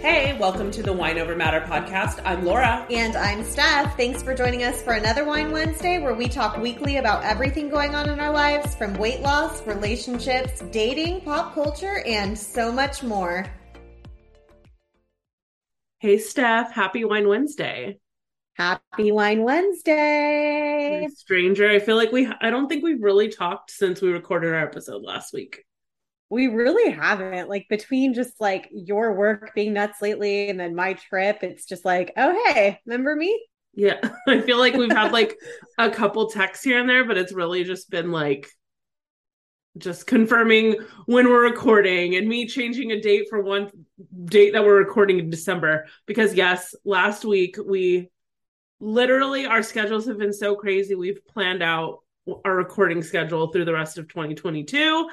Hey, welcome to the Wine Over Matter podcast. I'm Laura. And I'm Steph. Thanks for joining us for another Wine Wednesday where we talk weekly about everything going on in our lives from weight loss, relationships, dating, pop culture, and so much more. Hey, Steph. Happy Wine Wednesday. Happy Wine Wednesday. Stranger, I feel like we, I don't think we've really talked since we recorded our episode last week. We really haven't. Like between just like your work being nuts lately and then my trip, it's just like, oh hey, remember me? Yeah. I feel like we've had like a couple texts here and there, but it's really just been like just confirming when we're recording and me changing a date for one date that we're recording in December. Because yes, last week we literally our schedules have been so crazy. We've planned out our recording schedule through the rest of 2022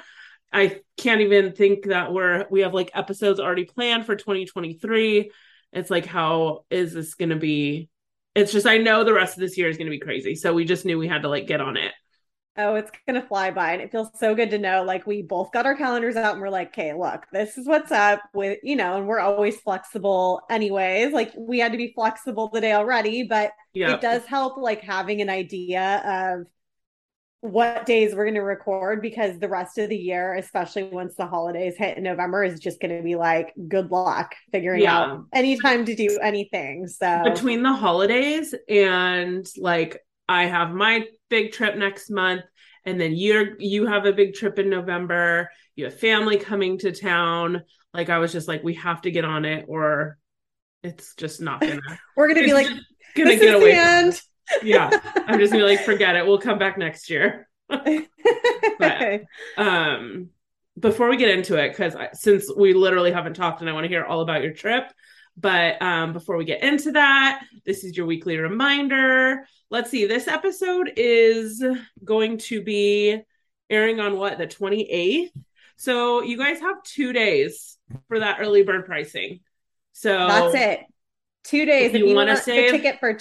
I can't even think that we're we have like episodes already planned for 2023. It's like how is this going to be? It's just I know the rest of this year is going to be crazy. So we just knew we had to like get on it. Oh, it's going to fly by and it feels so good to know like we both got our calendars out and we're like, "Okay, look, this is what's up with, you know, and we're always flexible anyways. Like we had to be flexible today already, but yeah. it does help like having an idea of what days we're going to record because the rest of the year, especially once the holidays hit in November, is just going to be like good luck figuring yeah. out any time to do anything. So between the holidays and like I have my big trip next month, and then you're you have a big trip in November. You have family coming to town. Like I was just like, we have to get on it, or it's just not gonna. we're gonna be like, gonna get away. From yeah, I'm just gonna like forget it. We'll come back next year. but, um, before we get into it, because since we literally haven't talked, and I want to hear all about your trip. But um, before we get into that, this is your weekly reminder. Let's see. This episode is going to be airing on what the 28th. So you guys have two days for that early bird pricing. So that's it. Two days. If, if you, want to save a ticket for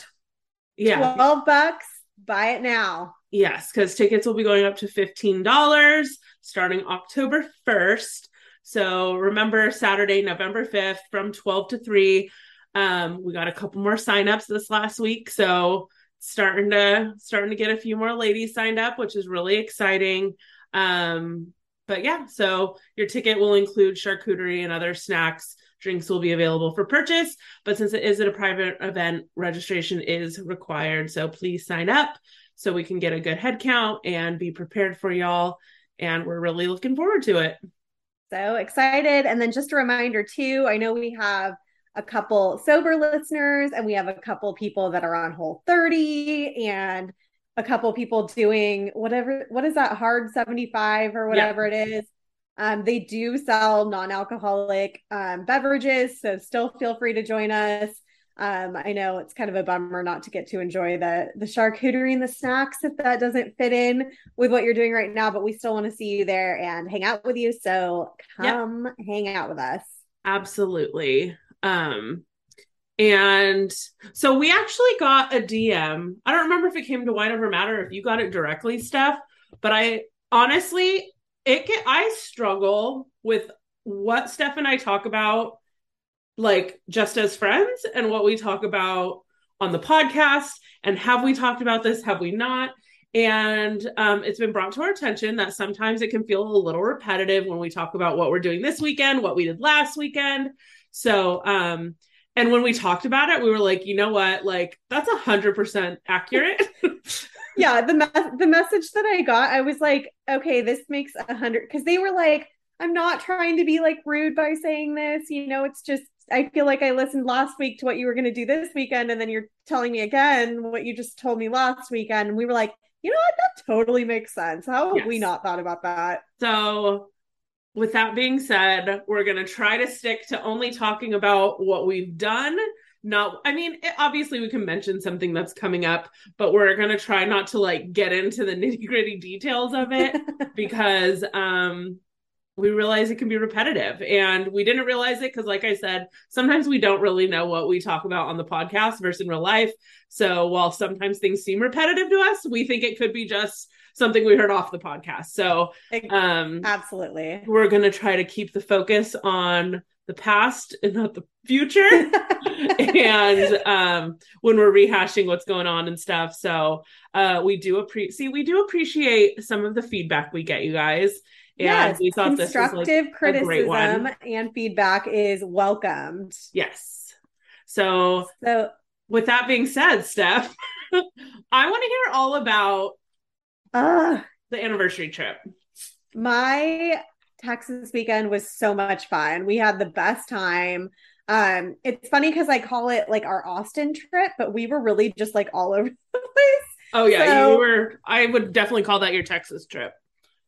yeah. 12 bucks, buy it now. Yes, because tickets will be going up to $15 starting October 1st. So remember Saturday, November 5th from 12 to 3. Um, we got a couple more signups this last week. So starting to starting to get a few more ladies signed up, which is really exciting. Um, but yeah, so your ticket will include charcuterie and other snacks Drinks will be available for purchase, but since it is at a private event, registration is required. So please sign up so we can get a good head count and be prepared for y'all. And we're really looking forward to it. So excited. And then just a reminder, too, I know we have a couple sober listeners and we have a couple people that are on whole 30 and a couple people doing whatever what is that hard 75 or whatever yeah. it is um, they do sell non-alcoholic um, beverages, so still feel free to join us. Um, I know it's kind of a bummer not to get to enjoy the the charcuterie and the snacks if that doesn't fit in with what you're doing right now, but we still want to see you there and hang out with you. So come yep. hang out with us. Absolutely. Um, and so we actually got a DM. I don't remember if it came to Wine Over Matter, if you got it directly, Steph, but I honestly it can I struggle with what Steph and I talk about like just as friends and what we talk about on the podcast and have we talked about this have we not? And um, it's been brought to our attention that sometimes it can feel a little repetitive when we talk about what we're doing this weekend what we did last weekend. So um and when we talked about it we were like you know what? Like that's a hundred percent accurate yeah, the me- the message that I got, I was like, okay, this makes a hundred because they were like, I'm not trying to be like rude by saying this. You know, it's just I feel like I listened last week to what you were going to do this weekend, and then you're telling me again what you just told me last weekend. And we were like, you know what? That totally makes sense. How have Yes. we not thought about that? So, with that being said, we're going to try to stick to only talking about what we've done. Not, I mean, it, obviously, we can mention something that's coming up, but we're going to try not to like get into the nitty gritty details of it because um, we realize it can be repetitive. And we didn't realize it because, like I said, sometimes we don't really know what we talk about on the podcast versus in real life. So, while sometimes things seem repetitive to us, we think it could be just something we heard off the podcast. So, um, Absolutely. we're going to try to keep the focus on the past and not the future. And um when we're rehashing what's going on and stuff. So uh we do appreciate see we do appreciate some of the feedback we get you guys. And yes, we thought this was constructive like a great one. criticism and feedback is welcomed. yes. So So with that being said steph i want to hear all about uh the anniversary trip. My Texas weekend was so much fun. We had the best time. Um, it's funny because I call it like our Austin trip, but we were really just like all over the place. oh yeah So- you were i would definitely call that your texas trip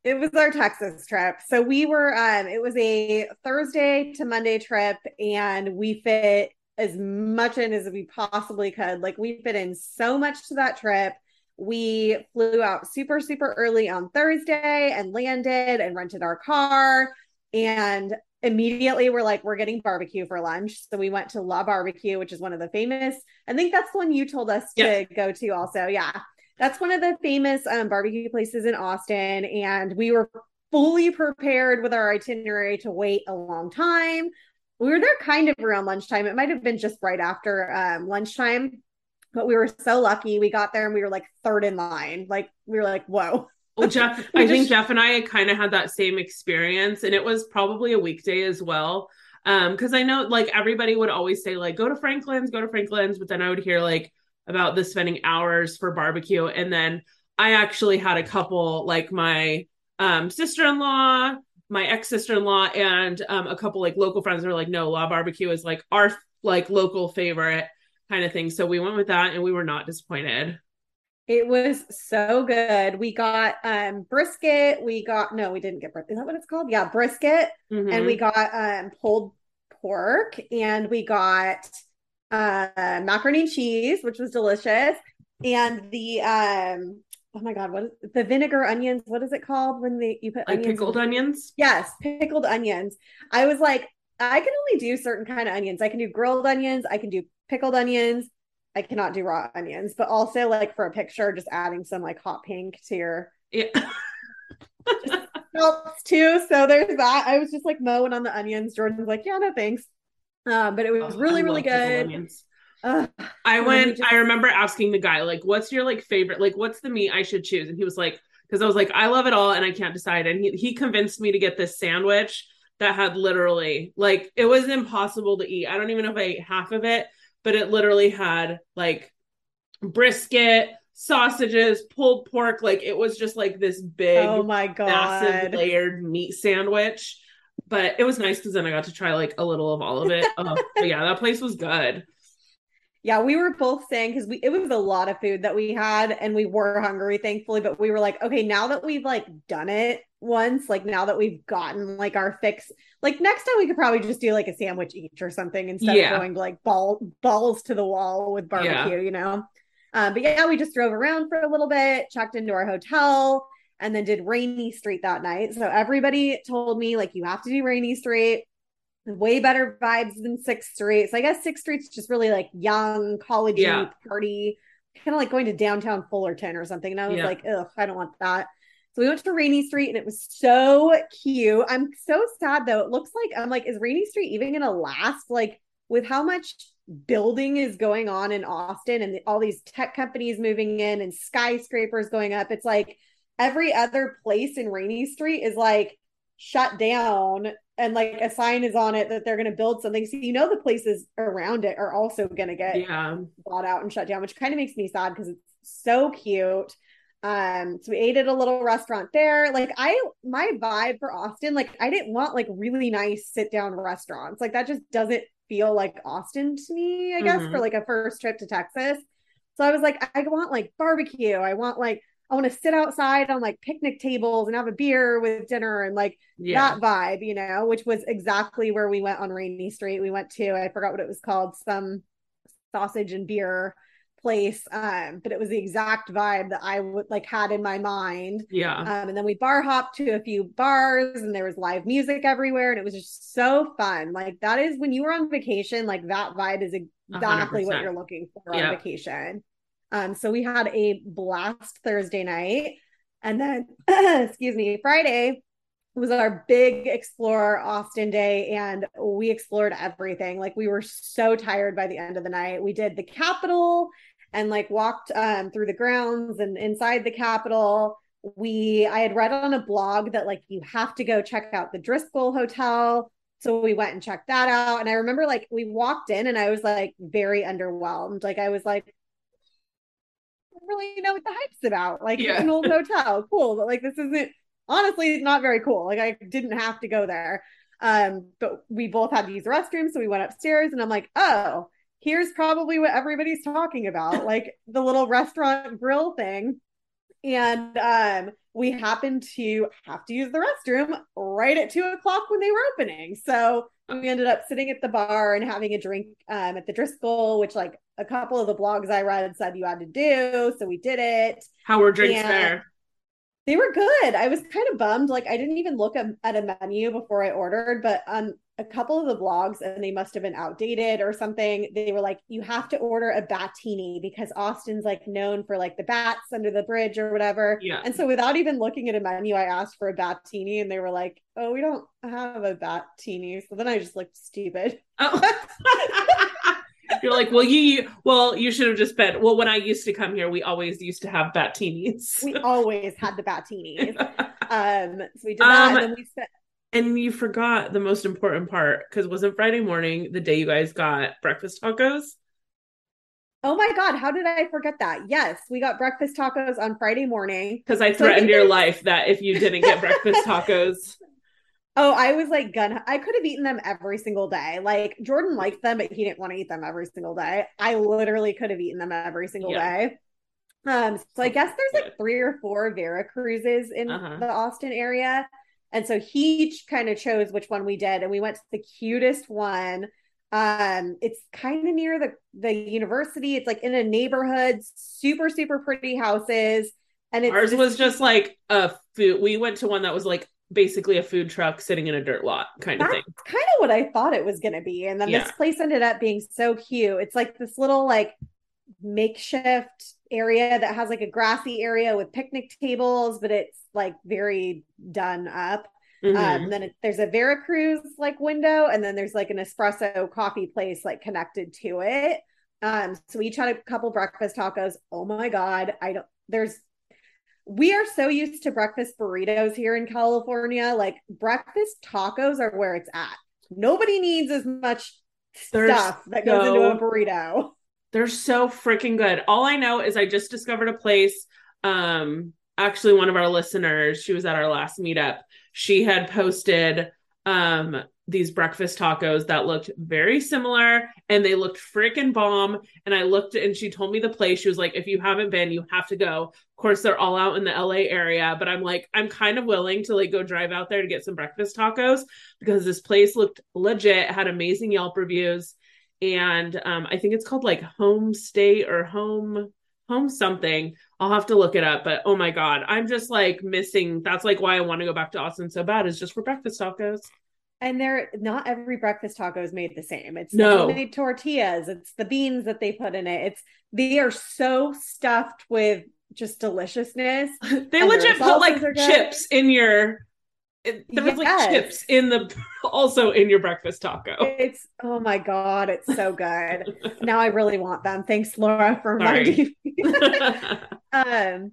It was our Texas trip. So we were um it was a Thursday to Monday trip and we fit as much in as we possibly could. Like we fit in so much to that trip. We flew out super super early on Thursday and landed and rented our car and immediately we're like we're getting barbecue for lunch. So we went to La Barbecue, which is one of the famous. I think that's the one you told us to go to also. Yeah that's one of the famous um, barbecue places in Austin. And we were fully prepared with our itinerary to wait a long time. We were there kind of around lunchtime. It might have been just right after um, lunchtime, but we were so lucky. We got there and we were like third in line. Like, we were like, whoa. Well, Jeff, We I think Jeff and I kind of had that same experience, and it was probably a weekday as well. Um, because I know like everybody would always say like go to Franklin's, go to Franklin's, but then I would hear like about the spending hours for barbecue, and then I actually had a couple like my um sister-in-law, my ex-sister-in-law, and um a couple like local friends were like, no, La Barbecue is like our like local favorite kind of thing. So we went with that, and we were not disappointed. It was so good. We got um brisket. We got no, we didn't get brisket. Is that what it's called? Yeah, brisket. Mhm. and we got um pulled pork and we got uh macaroni and cheese which was delicious and the um oh my god what is the vinegar onions what is it called when they you put like onions pickled in- onions. yes pickled onions i was like i can only do certain kind of onions i can do grilled onions i can do pickled onions i cannot do raw onions but also like for a picture just adding some like hot pink to your Yeah. helps too. So there's that. I was just like mowing on the onions. Jordan's like, yeah, no thanks. Um, but it was Oh, really, I really good. Ugh. I And then we went, just- I remember asking the guy, like, what's your like favorite, like, what's the meat I should choose? And he was like, because I was like, I love it all and I can't decide. And he, he convinced me to get this sandwich that had literally, like, it was impossible to eat. I don't even know if I ate half of it, but it literally had like brisket, sausages, pulled pork. Like, it was just like this big, oh my god, massive layered meat sandwich. But it was nice because then I got to try like a little of all of it. Oh, but yeah, that place was good. Yeah, we were both saying because we it was a lot of food that we had and we were hungry, thankfully. But we were like, okay, now that we've like done it once, like now that we've gotten like our fix, like next time we could probably just do like a sandwich each or something instead Yeah. of going like ball balls to the wall with barbecue, you know. Um, but yeah, we just drove around for a little bit, checked into our hotel, and then did Rainey Street that night. So everybody told me like you have to do Rainey Street. Way better vibes than Sixth Street. So I guess Sixth Street's just really like young, college Yeah. party, kind of like going to downtown Fullerton or something. And I was Yeah. like, ugh, I don't want that. So we went to Rainey Street and it was so cute. I'm so sad though. It looks like I'm like, is Rainey Street even gonna last? Like with how much building is going on in Austin and all these tech companies moving in and skyscrapers going up, it's like every other place in Rainy Street is like shut down and like a sign is on it that they're going to build something. So you know the places around it are also going to get Yeah. bought out and shut down, which kind of makes me sad because it's so cute. Um, so we ate at a little restaurant there. Like I my vibe for Austin, like I didn't want like really nice sit down restaurants. Like that just doesn't feel like Austin to me, I guess, Mhm. for like a first trip to Texas. So I was like, I want like barbecue. I want like I want to sit outside on like picnic tables and have a beer with dinner and like Yeah. that vibe, you know, which was exactly where we went on Rainey Street. We went to, I forgot what it was called, some sausage and beer place. Um, but it was the exact vibe that I would like had in my mind. Yeah. Um, and then we bar hopped to a few bars and there was live music everywhere and it was just so fun. Like that is when you were on vacation, like that vibe is exactly what 100%. you're looking for Yeah. on vacation. Um, so we had a blast Thursday night. And then excuse me, Friday was our big explore Austin day and we explored everything. Like we were so tired by the end of the night. We did the Capitol and like walked um, through the grounds and inside the Capitol. We I had read on a blog that like you have to go check out the Driskill Hotel. So we went and checked that out. And I remember like we walked in and I was like very underwhelmed. Like I was like, I really know what the hype's about. Like Yeah. it's an old hotel, cool, but like this isn't honestly not very cool. Like I didn't have to go there. Um, but we both had to use the restroom, so we went upstairs, and I'm like, oh, here's probably what everybody's talking about, like the little restaurant grill thing. And um, we happened to have to use the restroom right at two o'clock when they were opening. So we ended up sitting at the bar and having a drink um, at the Driskill, which like a couple of the blogs I read said you had to do. So we did it. How were drinks Yeah. there? They were good. I was kind of bummed. Like I didn't even look at, at a menu before I ordered, but on a couple of the blogs, and they must have been outdated or something, they were like, you have to order a batini because Austin's like known for like the bats under the bridge or whatever. Yeah. And so without even looking at a menu, I asked for a batini and they were like, oh, we don't have a batini. So then I just looked stupid. Oh. You're like, well, you well, you should have just been. Well, when I used to come here, we always used to have batinis. We always had the batinis. Um, so we did that. Um, and then we spent and you forgot the most important part because wasn't Friday morning the day you guys got breakfast tacos? Oh my God, how did I forget that? Yes, we got breakfast tacos on Friday morning. Because I So threatened think your life that if you didn't get breakfast tacos, Oh, I was like gun. I could have eaten them every single day. Like Jordan liked them, but he didn't want to eat them every single day. I literally could have eaten them every single Yeah. day. Um, so I guess there's like three or four Vera Cruzes in Uh-huh. the Austin area. And so he kind of chose which one we did, and we went to the cutest one. Um, it's kind of near the the university. It's like in a neighborhood, super, super pretty houses. And it's ours this was just like a food. We went to one that was like basically a food truck sitting in a dirt lot kind of thing. kind of what I thought it was going to be. And then Yeah. this place ended up being so cute. It's like this little like makeshift area that has like a grassy area with picnic tables, but it's like very done up. Mhm. Um, and then it, there's a Veracruz like window, and then there's like an espresso coffee place like connected to it. Um, so we each had a couple breakfast tacos. Oh my god, I don't. There's we are so used to breakfast burritos here in California. Like breakfast tacos are where it's at. Nobody needs as much They're stuff that goes into a burrito. They're so freaking good. All I know is I just discovered a place. Um, actually, one of our listeners, she was at our last meetup. She had posted um these breakfast tacos that looked very similar and they looked freaking bomb. And I looked and she told me the place. She was like, if you haven't been, you have to go. Of course, they're all out in the LA area, but I'm like, I'm kind of willing to like go drive out there to get some breakfast tacos because this place looked legit, had amazing Yelp reviews and um, I think it's called like home state or home home something. I'll have to look it up, but oh my god, I'm just like missing. That's like why I want to go back to Austin so bad is just for breakfast tacos. And they're not every breakfast taco is made the same. It's No. the homemade tortillas. It's the beans that they put in it. It's they are so stuffed with just deliciousness. They And legit put like chips in your. It- There was like chips in the also in your breakfast taco. It's oh my god, it's so good. now I really want them. Thanks, Laura, for reminding me. um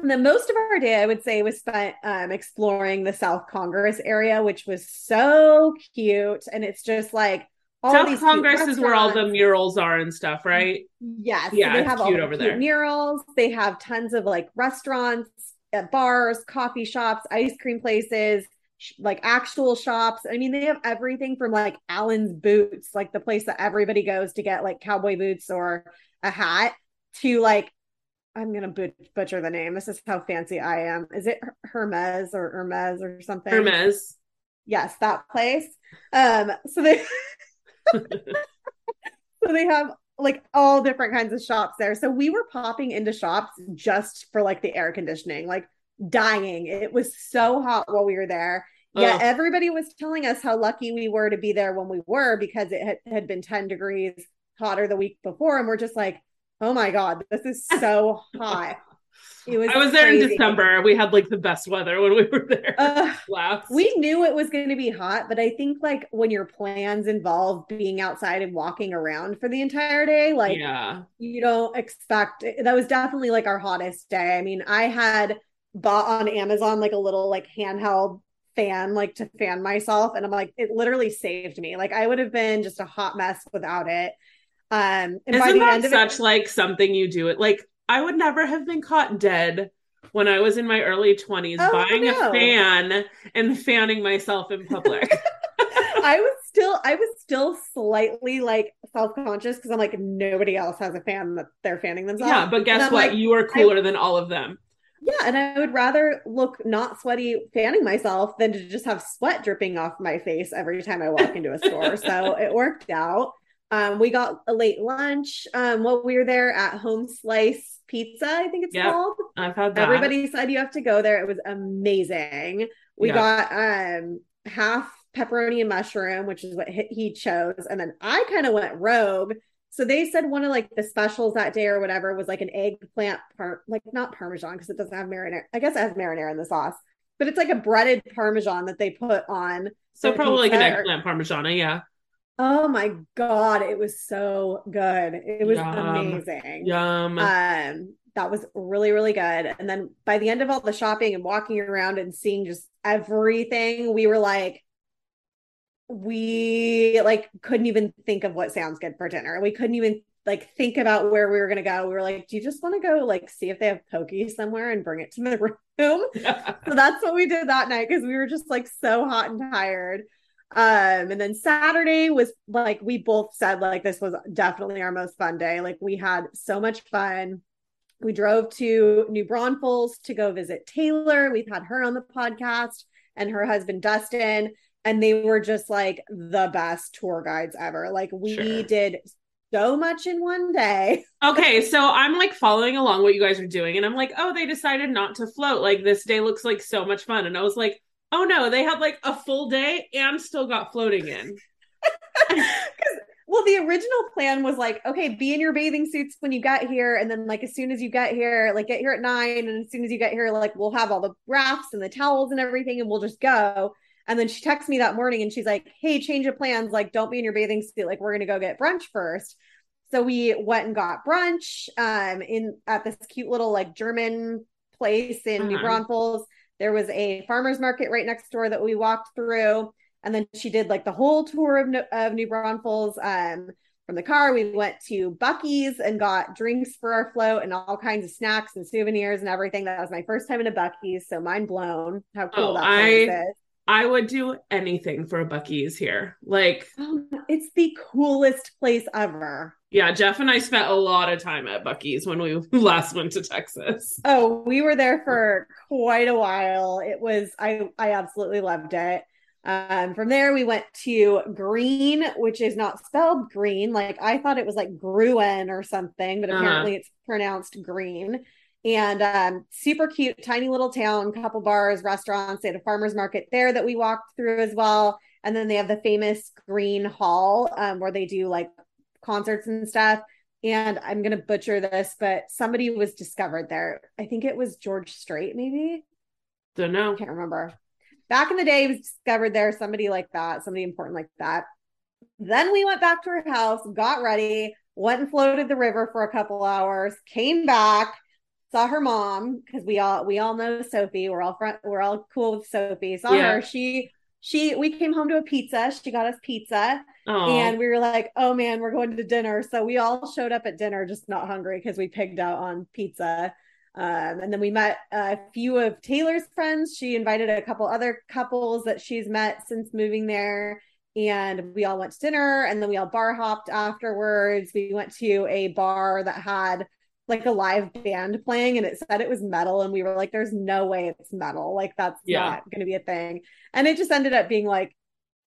and then most of our day i would say was spent um, exploring the south congress area which was so cute and it's just like all South these Congress is where all the murals are and stuff, right? yes Yeah, they it's have all the over there. murals they have tons of like restaurants uh, bars coffee shops ice cream places sh- like actual shops i mean they have everything from like allen's boots like the place that everybody goes to get like cowboy boots or a hat to like I'm gonna butcher the name. This is how fancy I am. Is it Hermes or Hermes or something? Hermes. Yes, that place. Um, so they so they have like all different kinds of shops there. So we were popping into shops just for like the air conditioning, like dying. It was so hot while we were there. Yeah, oh. everybody was telling us how lucky we were to be there when we were because it had, had been 10 degrees hotter the week before. And we're just like, oh my God, this is so hot. It was I was there crazy. in December. We had like the best weather when we were there. Uh, last. We knew it was going to be hot, but I think like when your plans involve being outside and walking around for the entire day, like yeah. you don't expect that was definitely like our hottest day. I mean, I had bought on Amazon like a little like handheld fan like to fan myself and I'm like it literally saved me. Like I would have been just a hot mess without it. Um and Isn't by the that end of such it, like something you do it like I would never have been caught dead when I was in my early 20s oh, buying no. a fan and fanning myself in public. I was still I was still slightly like self-conscious because I'm like nobody else has a fan that they're fanning themselves. Yeah, but guess what? Like, you are cooler I, than all of them. Yeah, and I would rather look not sweaty fanning myself than to just have sweat dripping off my face every time I walk into a store. so it worked out. Um, we got a late lunch um, while we were there at Home Slice Pizza, I think it's yep, called. I've had that. Everybody said you have to go there. It was amazing. We yep. got um, half pepperoni and mushroom, which is what he chose. And then I kind of went rogue. So they said one of like the specials that day or whatever was like an eggplant, par- like not Parmesan because it doesn't have marinara. I guess it has marinara in the sauce, but it's like a breaded Parmesan that they put on. So probably like an eggplant Parmesan, yeah. Oh my god, it was so good. It was Yum. amazing. Yum. Um, that was really really good. And then by the end of all the shopping and walking around and seeing just everything, we were like we like couldn't even think of what sounds good for dinner. We couldn't even like think about where we were gonna go. We were like, do you just want to go like see if they have pokey somewhere and bring it to the room? So that's what we did that night because we were just like so hot and tired. Um, and then Saturday was like we both said like this was definitely our most fun day. Like we had so much fun. We drove to New Braunfels to go visit Taylor. We've had her on the podcast and her husband Dustin, and they were just like the best tour guides ever. Like we sure. did so much in one day. okay, so I'm like following along what you guys are doing, and I'm like, oh, they decided not to float. Like this day looks like so much fun, and I was like, Oh no, they had like a full day and still got floating in. well, the original plan was like, okay, be in your bathing suits when you get here, and then like as soon as you get here, like get here at nine, and as soon as you get here, like we'll have all the rafts and the towels and everything, and we'll just go. And then she texts me that morning and she's like, Hey, change of plans. Like, don't be in your bathing suit. Like, we're gonna go get brunch first. So we went and got brunch um in at this cute little like German place in uh-huh. New Braunfels there was a farmer's market right next door that we walked through. And then she did like the whole tour of, of New Braunfels. Um, from the car, we went to Buc-ee's and got drinks for our float and all kinds of snacks and souvenirs and everything. That was my first time in a Buc-ee's, so mind blown how cool oh, that I, is. I would do anything for a Buc-ee's here. Like, oh, it's the coolest place ever. Yeah, Jeff and I spent a lot of time at Buc-ee's when we last went to Texas. Oh, we were there for quite a while. It was I I absolutely loved it. Um, from there we went to Gruene, which is not spelled green. Like I thought it was like Gruen or something, but uh-huh. apparently uh-huh. it's pronounced green. And um, super cute, tiny little town, couple bars, restaurants. They had a farmer's market there that we walked through as well. And then they have the famous Gruene Hall um, where they do like concerts and stuff. And I'm gonna butcher this, but somebody was discovered there. I think it was George Strait, maybe. Don't know. Can't remember. Back in the day, he was discovered there. Somebody like that, somebody important like that. Then we went back to her house, got ready, went and floated the river for a couple hours, came back, saw her mom because we all we all know Sophie. We're all front, we're all cool with Sophie. Saw yeah. her. She she we came home to a pizza. She got us pizza. Aww. And we were like, oh man, we're going to dinner. So we all showed up at dinner just not hungry because we pigged out on pizza. Um, and then we met a few of Taylor's friends. She invited a couple other couples that she's met since moving there. And we all went to dinner and then we all bar hopped afterwards. We went to a bar that had like a live band playing and it said it was metal and we were like there's no way it's metal. Like that's yeah. not going to be a thing. And it just ended up being like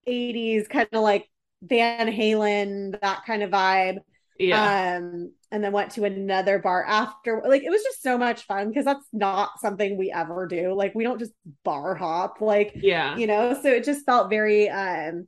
80s kind of like Van Halen that kind of vibe. Yeah. Um and then went to another bar after like it was just so much fun because that's not something we ever do. Like we don't just bar hop like yeah. you know? So it just felt very um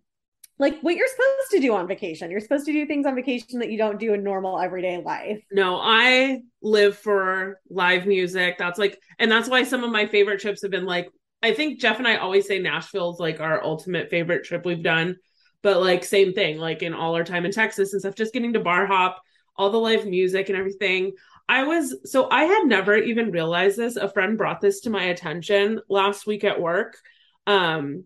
like what you're supposed to do on vacation. You're supposed to do things on vacation that you don't do in normal everyday life. No, I live for live music. That's like, and that's why some of my favorite trips have been like, I think Jeff and I always say Nashville's like our ultimate favorite trip we've done. But like, same thing, like in all our time in Texas and stuff, just getting to bar hop, all the live music and everything. I was, so I had never even realized this. A friend brought this to my attention last week at work. Um,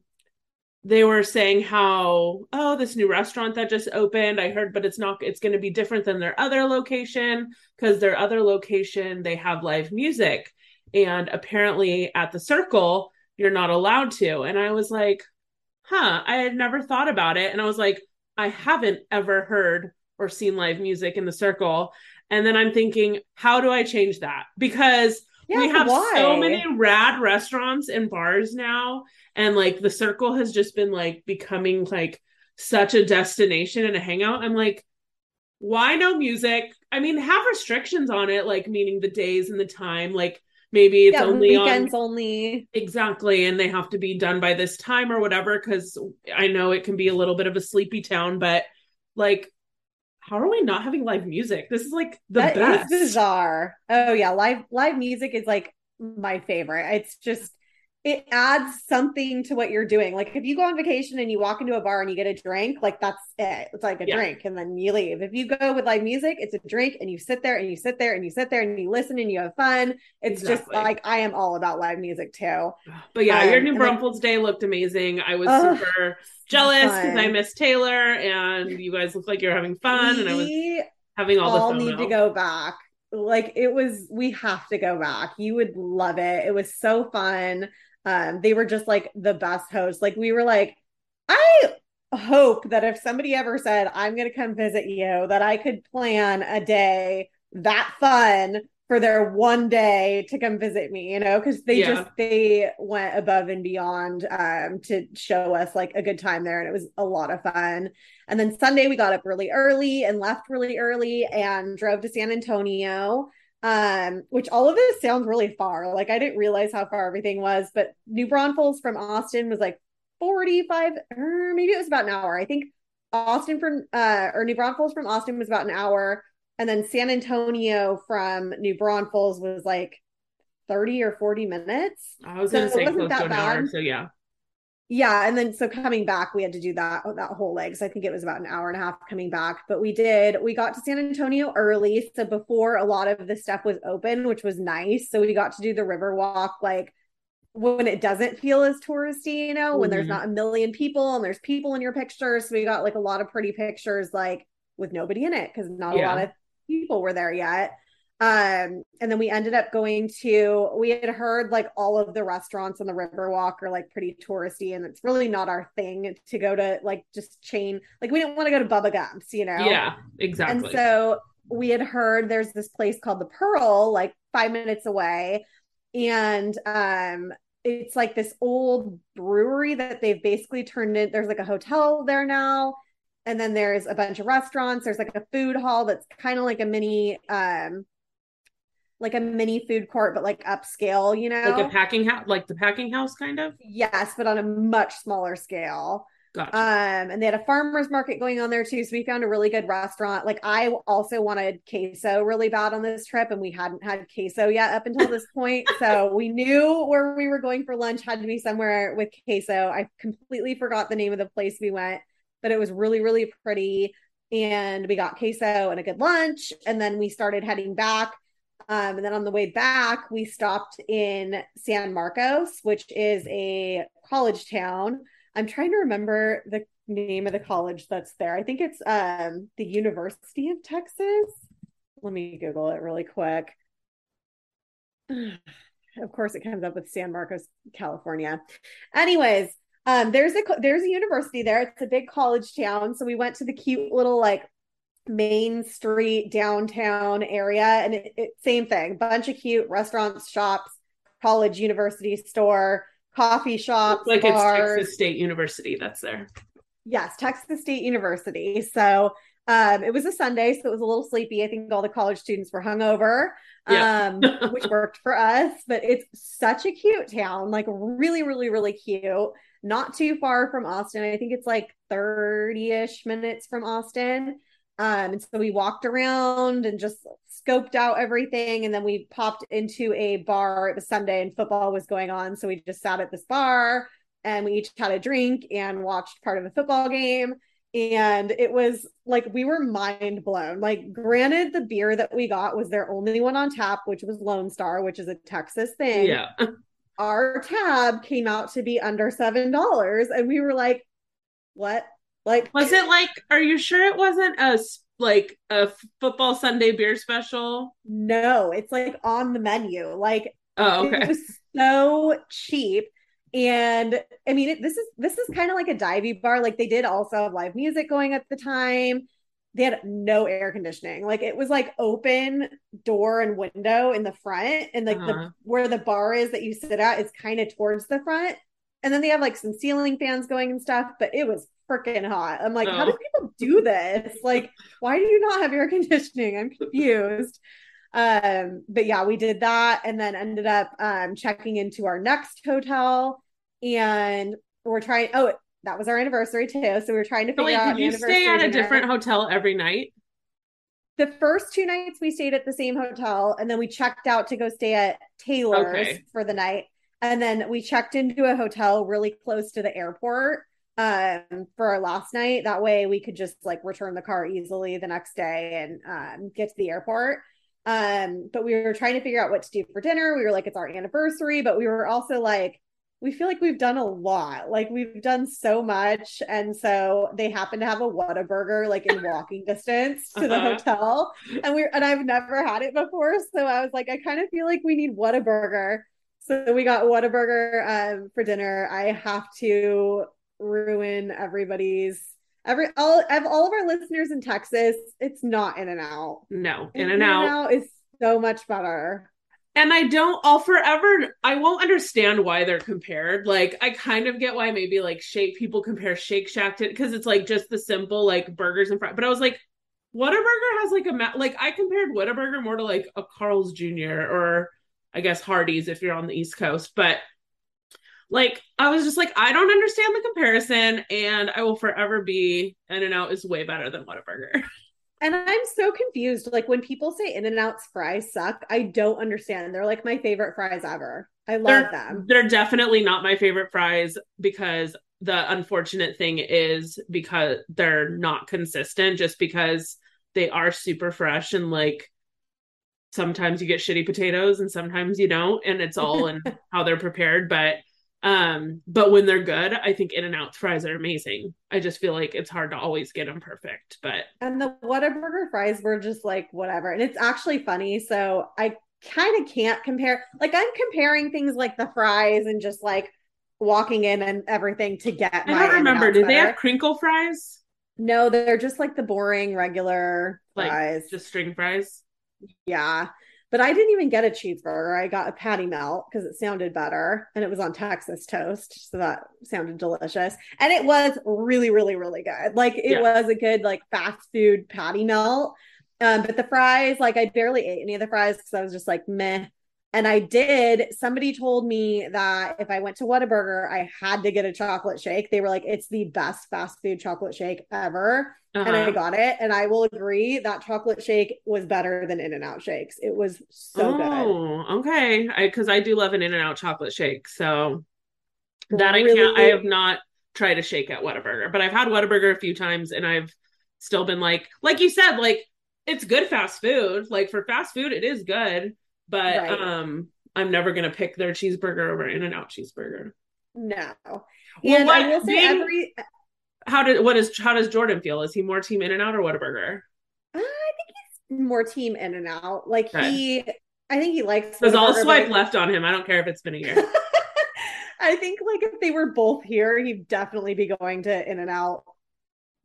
they were saying how oh this new restaurant that just opened i heard but it's not it's going to be different than their other location because their other location they have live music. And apparently at the circle you're not allowed to. And i was like huh i had never thought about it. And i was like i haven't ever heard or seen live music in the circle. And then i'm thinking how do i change that? Because yeah, we have why? so many rad restaurants and bars now and like the circle has just been like becoming like such a destination and a hangout. I'm like why no music? I mean have restrictions on it like meaning the days and the time like maybe it's yeah, only weekends on, only. Exactly and they have to be done by this time or whatever because i know it can be a little bit of a sleepy town but like how are we not having live music? This is like the that best. is bizarre. Oh yeah live live music is like my favorite. It's just it adds something to what you're doing. Like if you go on vacation and you walk into a bar and you get a drink, like that's it. It's like a yeah. drink and then you leave. If you go with live music, it's a drink and you sit there and you sit there and you sit there and you listen and you have fun. It's exactly. just like I am all about live music too. But yeah, um, your New Braunfels Day looked amazing. I was uh, super jealous because I missed Taylor and you guys look like you're having fun we and I was having all, all the need to go back. Like it was, we have to go back. You would love it. It was so fun. Um, they were just like the best hosts. Like we were like, I hope that if somebody ever said, I'm going to come visit you, that I could plan a day that fun for their one day to come visit me, you know, because they yeah. just they went above and beyond um to show us like a good time there and it was a lot of fun. And then Sunday we got up really early and left really early and drove to San Antonio um, which all of this sounds really far. Like I didn't realize how far everything was, but New Braunfels from Austin was like 45 or maybe it was about an hour. I think Austin from uh or New Braunfels from Austin was about an hour. And then San Antonio from New Braunfels was like 30 or 40 minutes. I was gonna say close to an bad. hour. So yeah yeah and then so coming back we had to do that that whole leg so i think it was about an hour and a half coming back but we did we got to san antonio early so before a lot of the stuff was open which was nice so we got to do the river walk like when it doesn't feel as touristy you know mm-hmm. when there's mm-hmm. not a million people and there's people in your pictures so we got like a lot of pretty pictures like with nobody in it because not yeah. a lot of people were there yet um, and then we ended up going to, we had heard like all of the restaurants on the Riverwalk are like pretty touristy, and it's really not our thing to go to like just chain. Like we didn't want to go to Bubba Gump's, you know? Yeah, exactly. And so we had heard there's this place called the Pearl, like five minutes away. And um, it's like this old brewery that they've basically turned in. There's like a hotel there now. And then there's a bunch of restaurants. There's like a food hall that's kind of like a mini um like a mini food court, but like upscale, you know, like a packing house, like the packing house kind of. Yes, but on a much smaller scale. Gotcha. Um, and they had a farmers market going on there too. So we found a really good restaurant. Like I also wanted queso really bad on this trip, and we hadn't had queso yet up until this point. so we knew where we were going for lunch had to be somewhere with queso. I completely forgot the name of the place we went, but it was really, really pretty. And we got queso and a good lunch. And then we started heading back um, and then on the way back, we stopped in San Marcos, which is a college town. I'm trying to remember the name of the college that's there. I think it's um, the University of Texas. Let me Google it really quick. of course, it comes up with San Marcos, California. Anyways, um, there's a there's a university there. It's a big college town. So we went to the cute little like Main Street downtown area, and it, it, same thing. Bunch of cute restaurants, shops, college, university store, coffee shops, like bars. it's Texas State University that's there. Yes, Texas State University. So um, it was a Sunday, so it was a little sleepy. I think all the college students were hungover, Yeah. um, which worked for us. But it's such a cute town, like really, really, really cute. Not too far from Austin. I think it's like 30 ish minutes from Austin. Um, and so we walked around and just scoped out everything. And then we popped into a bar. It was Sunday and football was going on. So we just sat at this bar and we each had a drink and watched part of a football game. And it was like we were mind blown. Like, granted, the beer that we got was their only one on tap, which was Lone Star, which is a Texas thing. Yeah. Our tab came out to be under seven dollars, and we were like, "What? Like, Was it like are you sure it wasn't a like a football Sunday beer special? no, it's like on the menu. Like, Oh, okay. It was so cheap. And I mean, it, this is this is kind of like a divey bar. Like they did also have live music going at the time. They had no air conditioning. Like it was like open door and window in the front, and like Uh-huh. the where the bar is that you sit at is kind of towards the front. And then they have like some ceiling fans going and stuff, but it was freaking hot. I'm like, how do people do this? Like, why do you not have air conditioning? I'm confused. Um, but yeah, we did that and then ended up um checking into our next hotel and we're trying oh that was our anniversary too. So we were trying to figure wait, out did you stay at a dinner. different hotel every night? The first two nights we stayed at the same hotel and then we checked out to go stay at Taylor's Okay. for the night. And then we checked into a hotel really close to the airport um for our last night. That way we could just like return the car easily the next day and um get to the airport. Um, but we were trying to figure out what to do for dinner. We were like, it's our anniversary, but we were also like, we feel like we've done a lot. Like we've done so much. And so they happen to have a Whataburger like in walking distance to the Uh-huh. hotel. And we and I've never had it before. So I was like, I kind of feel like we need Whataburger. So we got Whataburger um for dinner. I have to ruin everybody's every all of all of our listeners in Texas. It's not in and out. No, in and out. is so much better. And I don't, I'll forever, I won't understand why they're compared. Like, I kind of get why maybe like Shake, people compare Shake Shack to, because it's like just the simple like burgers and fries. But I was like, Whataburger has like a, like, I compared Whataburger more to like a Carl's Jr. or I guess Hardee's if you're on the East Coast. But like, I was just like, I don't understand the comparison. And I will forever be In and Out is way better than Whataburger. And I'm so confused. Like when people say In and Out's fries suck, I don't understand. They're like my favorite fries ever. I love they're, them. They're definitely not my favorite fries because the unfortunate thing is because they're not consistent just because they are super fresh and like sometimes you get shitty potatoes and sometimes you don't and it's all in how they're prepared but um but when they're good i think in and out fries are amazing i just feel like it's hard to always get them perfect but And the Whataburger fries were just like whatever. And it's actually funny. So I kind of can't compare. Like I'm comparing things like the fries and just like walking in and everything to get. i don't remember did they have crinkle fries No, they're just like the boring regular like fries. just string fries Yeah. But I didn't even get a cheeseburger. I got a patty melt because it sounded better and it was on Texas toast. So that sounded delicious. And it was really, really, really good. Like it Yeah. was a good, like fast food patty melt. Um, but the fries, like I barely ate any of the fries because I was just like meh. And I did. Somebody told me that if I went to Whataburger, I had to get a chocolate shake. They were like, it's the best fast food chocolate shake ever and I Uh-huh. got it. And I will agree that chocolate shake was better than In and Out shakes. It was so good. oh, okay. I because I do love an In and Out chocolate shake. So that I can't. I have not tried a shake at Whataburger, but I've had Whataburger a few times, and I've still been like, like you said, like it's good fast food. Like for fast food, it is good, but Right. um, I'm never gonna pick their cheeseburger over In and Out cheeseburger. No. Well, and what- I will say every How did what is how does Jordan feel? Is he more team In and Out or Whataburger? I think he's more team In and Out. Like Okay. he I think he likes Because I'll Whataburger, swipe but- left on him. I don't care if it's been a year. I think like if they were both here, he'd definitely be going to In and Out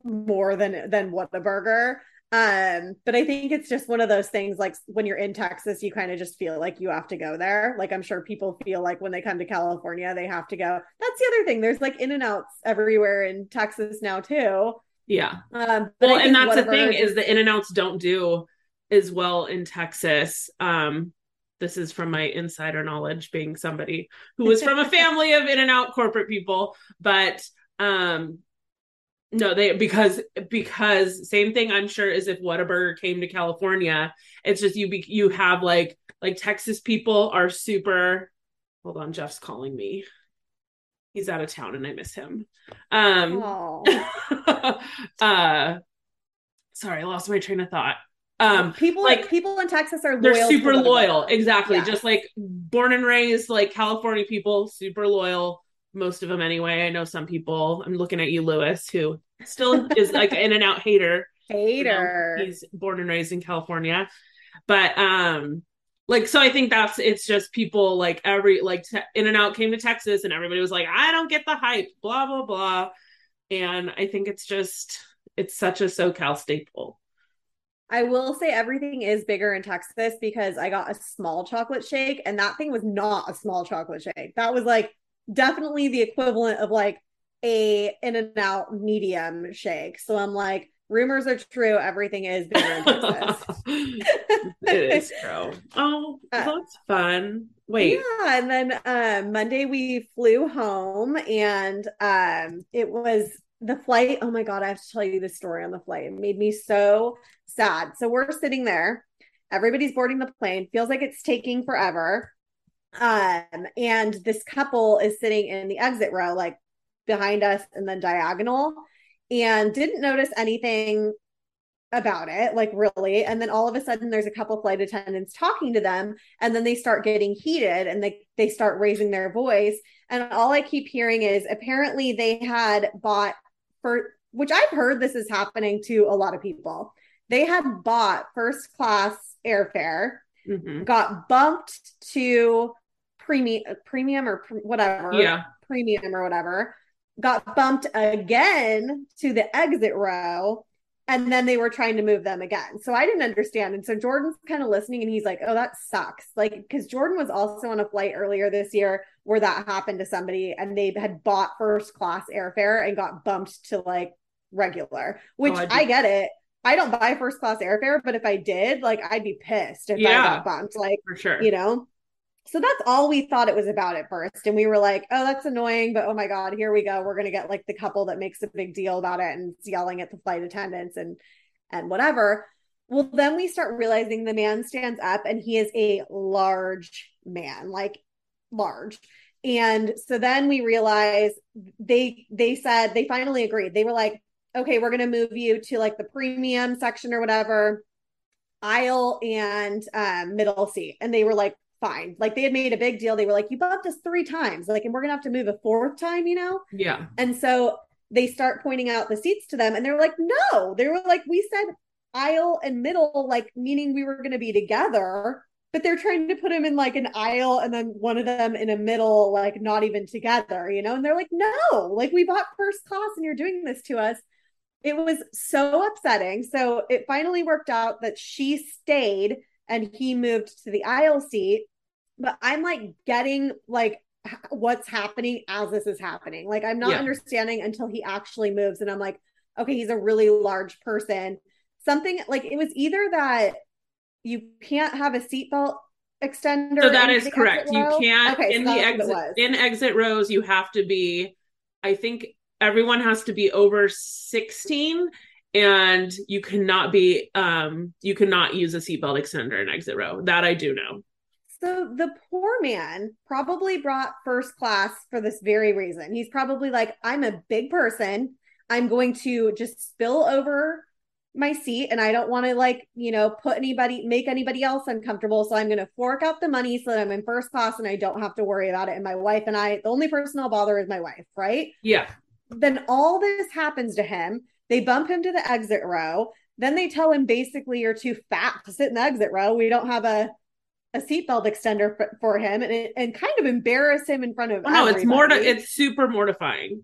more than than Whataburger. Um, but I think it's just one of those things like when you're in Texas, you kind of just feel like you have to go there. Like I'm sure people feel like when they come to California, they have to go. That's the other thing. There's like in and outs everywhere in Texas now too. Yeah. Um, but Well, and that's the thing is the in and outs don't do as well in Texas. Um, this is from my insider knowledge, being somebody who was from a family of in and out corporate people, but um no they because because same thing i'm sure as if whataburger came to california. It's just you be, you have like like texas people are super hold on jeff's calling me. He's out of town and i miss him. Um uh sorry i lost my train of thought. Um people like, people in Texas are they're super loyal exactly Yeah. just like born and raised like california people super loyal most of them anyway. I know some people. I'm looking at you lewis who still is like an in and out hater. You know, Hater. he's born and raised in california. But um like so i think that's it's just people like every like te- in and out came to texas and everybody was like i don't get the hype blah blah blah. And i think it's just it's such a socal staple. I will say everything is bigger in Texas because I got a small chocolate shake and that thing was not a small chocolate shake. That was like definitely the equivalent of like a in and out medium shake. So I'm like, rumors are true. Everything is bigger it is true oh Uh, that's fun wait Yeah, and then um Monday we flew home and um it was the flight. Oh my god, I have to tell you the story on the flight. It made me so sad. So we're sitting there, everybody's boarding the plane, feels like it's taking forever. Um, and this couple is sitting in the exit row, like behind us and then diagonal, and didn't notice anything about it, like really. And then all of a sudden there's a couple flight attendants talking to them, and then they start getting heated and they they start raising their voice. And all I keep hearing is apparently they had bought for which I've heard this is happening to a lot of people. They had bought first class airfare, Mhm. got bumped to premium premium or pr- whatever yeah premium or whatever, got bumped again to the exit row, and then they were trying to move them again. So I didn't understand. And so Jordan's kind of listening and he's like, oh, that sucks. Like, because Jordan was also on a flight earlier this year where that happened to somebody and they had bought first class airfare and got bumped to like regular, which Oh, I'd I get it. I don't buy first class airfare, but if I did, like, I'd be pissed if I got bumped. Like, for sure. you know? So that's all we thought it was about at first. And we were like oh that's annoying but oh my god here we go. We're going to get like the couple that makes a big deal about it and yelling at the flight attendants and and whatever. Well then we start realizing the man stands up and he is a large man like large. And so then we realize they they said they finally agreed. They were like okay we're going to move you to like the premium section or whatever aisle and um, middle seat. And they were like, fine. Like they had made a big deal. They were like, you bumped us three times. Like, and we're going to have to move a fourth time, you know? yeah And so they start pointing out the seats to them and they're like, no, they were like, we said aisle and middle, like meaning we were going to be together. But they're trying to put them in like an aisle and then one of them in a middle, like not even together, you know? And they're like, no, like we bought first class and you're doing this to us it was so upsetting. So it finally worked out that she stayed and he moved to the aisle seat. But I'm like getting like what's happening as this is happening. Like I'm not Yeah. understanding until he actually moves. And I'm like, okay, he's a really large person. Something like it was either that you can't have a seatbelt extender. so that is correct you can't Okay, in so the that's what it exit in exit rows you have to be i think everyone has to be over 16 and you cannot be um you cannot use a seatbelt extender in exit row that i do know So the poor man probably brought first class for this very reason. He's probably like, I'm a big person. I'm going to just spill over my seat and I don't want to like, you know, put anybody make anybody else uncomfortable. So I'm going to fork out the money so that I'm in first class and I don't have to worry about it. And my wife and I, the only person I'll bother is my wife, right? yeah then all this happens to him. They bump him to the exit row. Then they tell him basically you're too fat to sit in the exit row. We don't have a a seatbelt extender for, for him, and and kind of embarrass him in front of. oh, no it's more everybody. it's super mortifying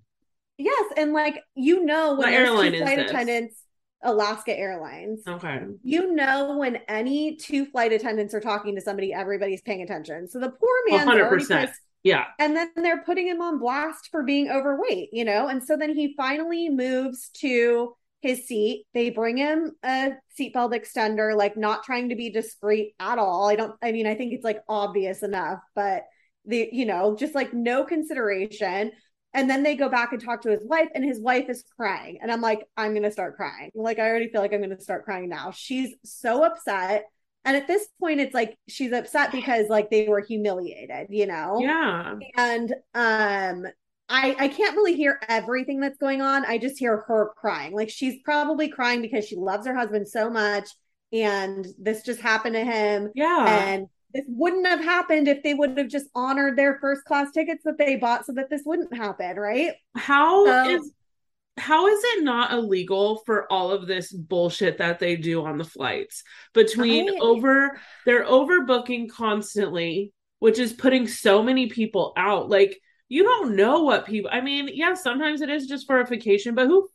yes, and like you know when airline two is flight this? attendants. Alaska Airlines. Okay. You know when any two flight attendants are talking to somebody, everybody's paying attention. So the poor man's already 100%. pissed Yeah. and then they're putting him on blast for being overweight, you know? And so then he finally moves to his seat. They bring him a seatbelt extender, like not trying to be discreet at all. I don't, I mean, I think it's like obvious enough, but the, you know, just like no consideration. And then they go back and talk to his wife, and his wife is crying. And I'm like, I'm going to start crying. Like, I already feel like I'm going to start crying now. She's so upset. And at this point, it's like she's upset because like they were humiliated, you know? Yeah. and um I I can't really hear everything that's going on. I just hear her crying. Like she's probably crying because she loves her husband so much and this just happened to him Yeah. and this wouldn't have happened if they would have just honored their first class tickets that they bought so that this wouldn't happen, right? How So- is how is it not illegal for all of this bullshit that they do on the flights? Between I- over they're overbooking constantly which is putting so many people out. Like you don't know what people i mean yeah sometimes it is just for a vacation but who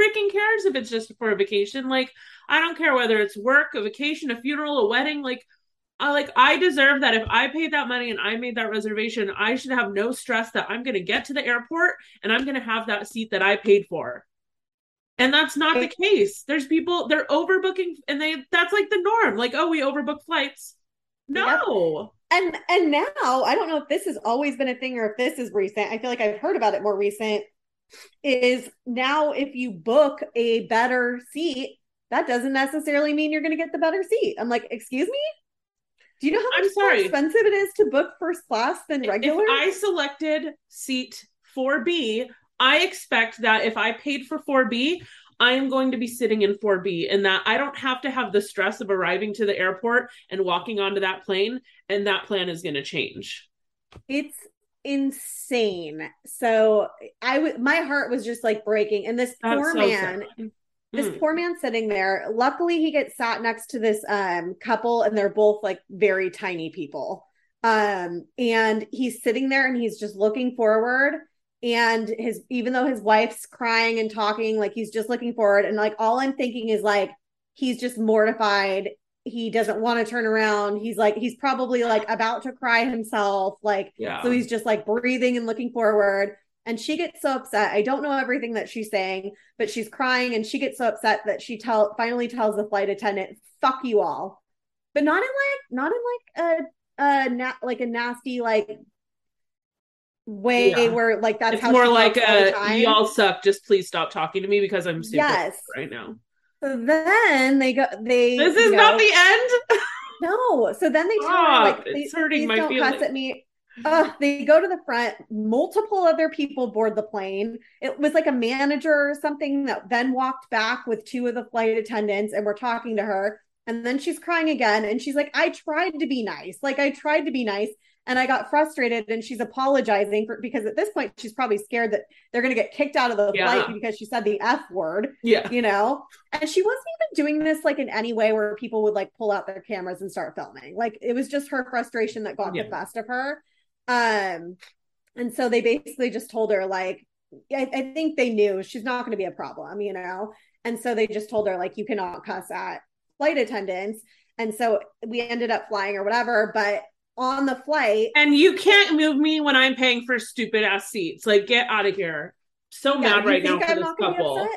freaking cares if it's just for a vacation? Like i don't care whether it's work a vacation a funeral a wedding like I like I deserve that if I paid that money and I made that reservation, I should have no stress that I'm going to get to the airport and I'm going to have that seat that I paid for. And that's not the case. There's people they're overbooking and they that's like the norm. Like, oh, we overbook flights. No. And and now I don't know if this has always been a thing or if this is recent. I feel like I've heard about it more recent. Is now if you book a better seat, that doesn't necessarily mean you're going to get the better seat. I'm like, excuse me. Do you know how I'm much more sorry. expensive it is to book first class than regular? If I selected seat 4B, I expect that if I paid for 4B, I am going to be sitting in 4B and that I don't have to have the stress of arriving to the airport and walking onto that plane and that plan is going to change. It's insane. So I would my heart was just like breaking. And this That's poor so man, sad. This Mm. poor man sitting there luckily he gets sat next to this um couple and they're both like very tiny people um and he's sitting there and he's just looking forward and his even though his wife's crying and talking like he's just looking forward and like all i'm thinking is like he's just mortified he doesn't want to turn around he's like he's probably like about to cry himself like Yeah. so he's just like breathing and looking forward. And she gets so upset. I don't know everything that she's saying, but she's crying and she gets so upset that she tell finally tells the flight attendant, "Fuck you all," but not in like not in like a a na- like a nasty like way Yeah. where like that's it's how more like a uh, y'all suck, just please stop talking to me because I'm super Yes. right now. So then they go. They This is go- not the end. No. So then they tell her like, It's "Please- hurting please my don't feelings." cuss at me. Uh, they go to the front. Multiple other people board the plane. It was like a manager or something that then walked back with two of the flight attendants and were talking to her. And then she's crying again. And she's like, I tried to be nice. Like, I tried to be nice. And I got frustrated. And she's apologizing for because at this point, she's probably scared that they're going to get kicked out of the Yeah. flight because she said the F word Yeah. you know and she wasn't even doing this like in any way where people would like pull out their cameras and start filming like it was just her frustration that got Yeah. the best of her um and so they basically just told her like I, I think they knew she's not going to be a problem you know and so they just told her like you cannot cuss at flight attendants and so we ended up flying or whatever but on the flight And you can't move me when I'm paying for stupid ass seats. Like, get out of here. So Yeah, mad right now for I'm this not gonna be couple.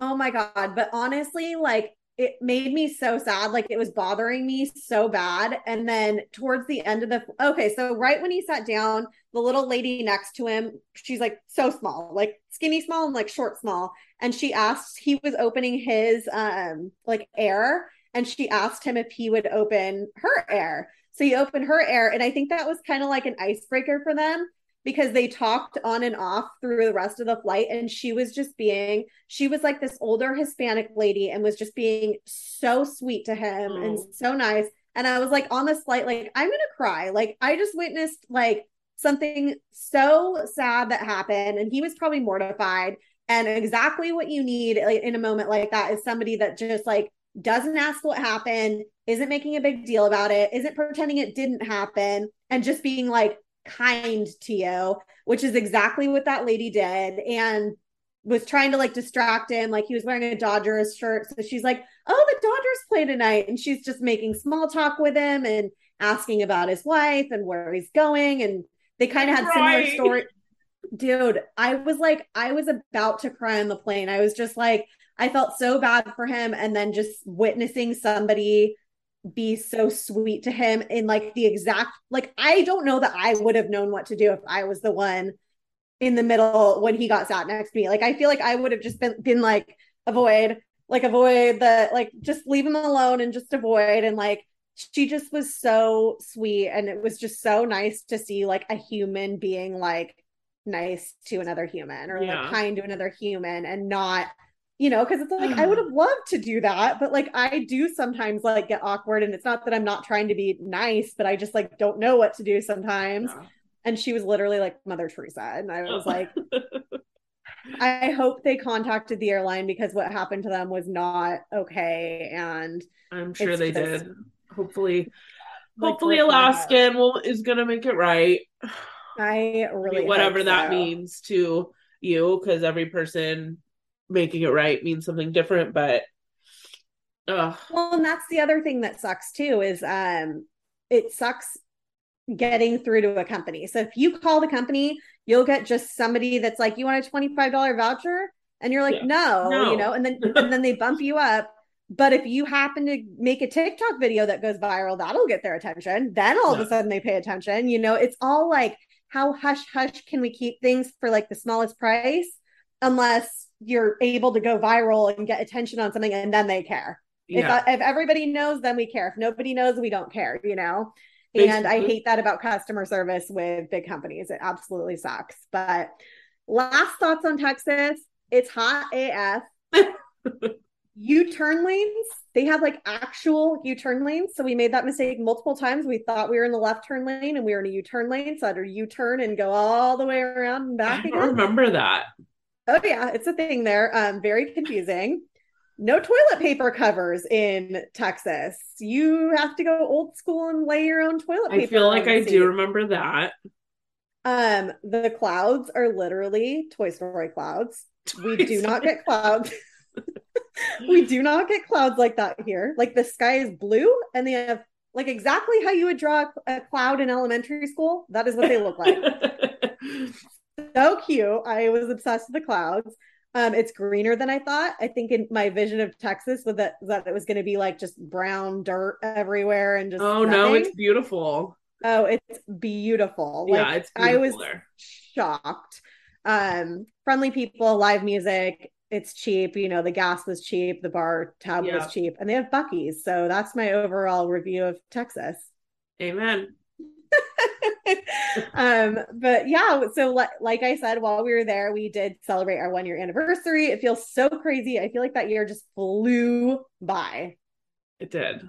Oh my god! But honestly, like it made me so sad. Like it was bothering me so bad. And then towards the end of the okay, so right when he sat down, the little lady next to him, she's like so small, like skinny small and like short small. And she asked, he was opening his um like air, and she asked him if he would open her air. So he opened her air, and I think that was kind of like an icebreaker for them because they talked on and off through the rest of the flight and she was just being she was like this older hispanic lady and was just being so sweet to him Oh. and mm. so nice. And i was like on this flight like i'm gonna cry. Like i just witnessed like something so sad that happened and he was probably mortified. And exactly what you need like, in a moment like that is somebody that just like doesn't ask what happened isn't making a big deal about it isn't pretending it didn't happen and just being like kind to you, which is exactly what that lady did. And was trying to like distract him. Like he was wearing a Dodgers shirt. So she's like, Oh, the Dodgers play tonight. And she's just making small talk with him and asking about his wife and where he's going. And they kind of had right. similar story. Dude, I was like, I was about to cry on the plane. I was just like, I felt so bad for him. And then just witnessing somebody be so sweet to him in like the exact, like, I don't know that I would have known what to do if I was the one in the middle when he got sat next to me. Like I feel like I would have just been been like avoid, like avoid the like just leave him alone and just avoid and like she just was so sweet and it was just so nice to see like a human being like nice to another human or yeah. like kind to another human and not you know because it's like i would mm. have loved to do that but like i do sometimes like get awkward and it's not that i'm not trying to be nice but i just like don't know what to do sometimes yeah and she was literally like Mother Teresa. And I was like, I hope they contacted the airline because what happened to them was not okay. And I'm sure they just, did. Hopefully, like, hopefully Alaskan will is gonna make it right. I really whatever that means to you, because every person making it right means something different. But Ugh. well, and that's the other thing that sucks too is um it sucks getting through to a company. So if you call the company, you'll get just somebody that's like, "You want a twenty five dollar voucher?" And you're like, yeah. no, no, you know, and then and then they bump you up. But if you happen to make a TikTok video that goes viral, that'll get their attention. Then all yeah. of a sudden they pay attention. You know, it's all like how hush hush can we keep things for like the smallest price unless you're able to go viral and get attention on something and then they care. Yeah. If, if everybody knows, then we care. If nobody knows, we don't care, you know? And I hate that about customer service with big companies. It absolutely sucks. But last thoughts on Texas it's hot AF. U turn lanes, they have like actual U turn lanes. So we made that mistake multiple times. We thought we were in the left turn lane and we were in a U turn lane. So I had to U turn and go all the way around and back I again. remember that. Oh, yeah. It's a thing there. Um, very confusing no toilet paper covers in Texas. You have to go old school and lay your own toilet paper. I feel like I do remember that. Um, the clouds are literally Toy Story clouds. Toy we do Story. not get clouds. we do not get clouds like that here. Like the sky is blue and they have like exactly how you would draw a cloud in elementary school. That is what they look like. so cute. I was obsessed with the clouds. Um, it's greener than I thought. I think in my vision of Texas was that that it was going to be like just brown dirt everywhere and just. Oh nothing. no, it's beautiful. Oh, it's beautiful. Like, yeah, it's I was there. shocked. Um, friendly people, live music. It's cheap. You know, the gas was cheap, the bar tab yeah. was cheap, and they have Buc-ee's. So that's my overall review of Texas. Amen. um, but yeah, so like, like I said, while we were there, we did celebrate our one year anniversary. It feels so crazy. I feel like that year just flew by. It did.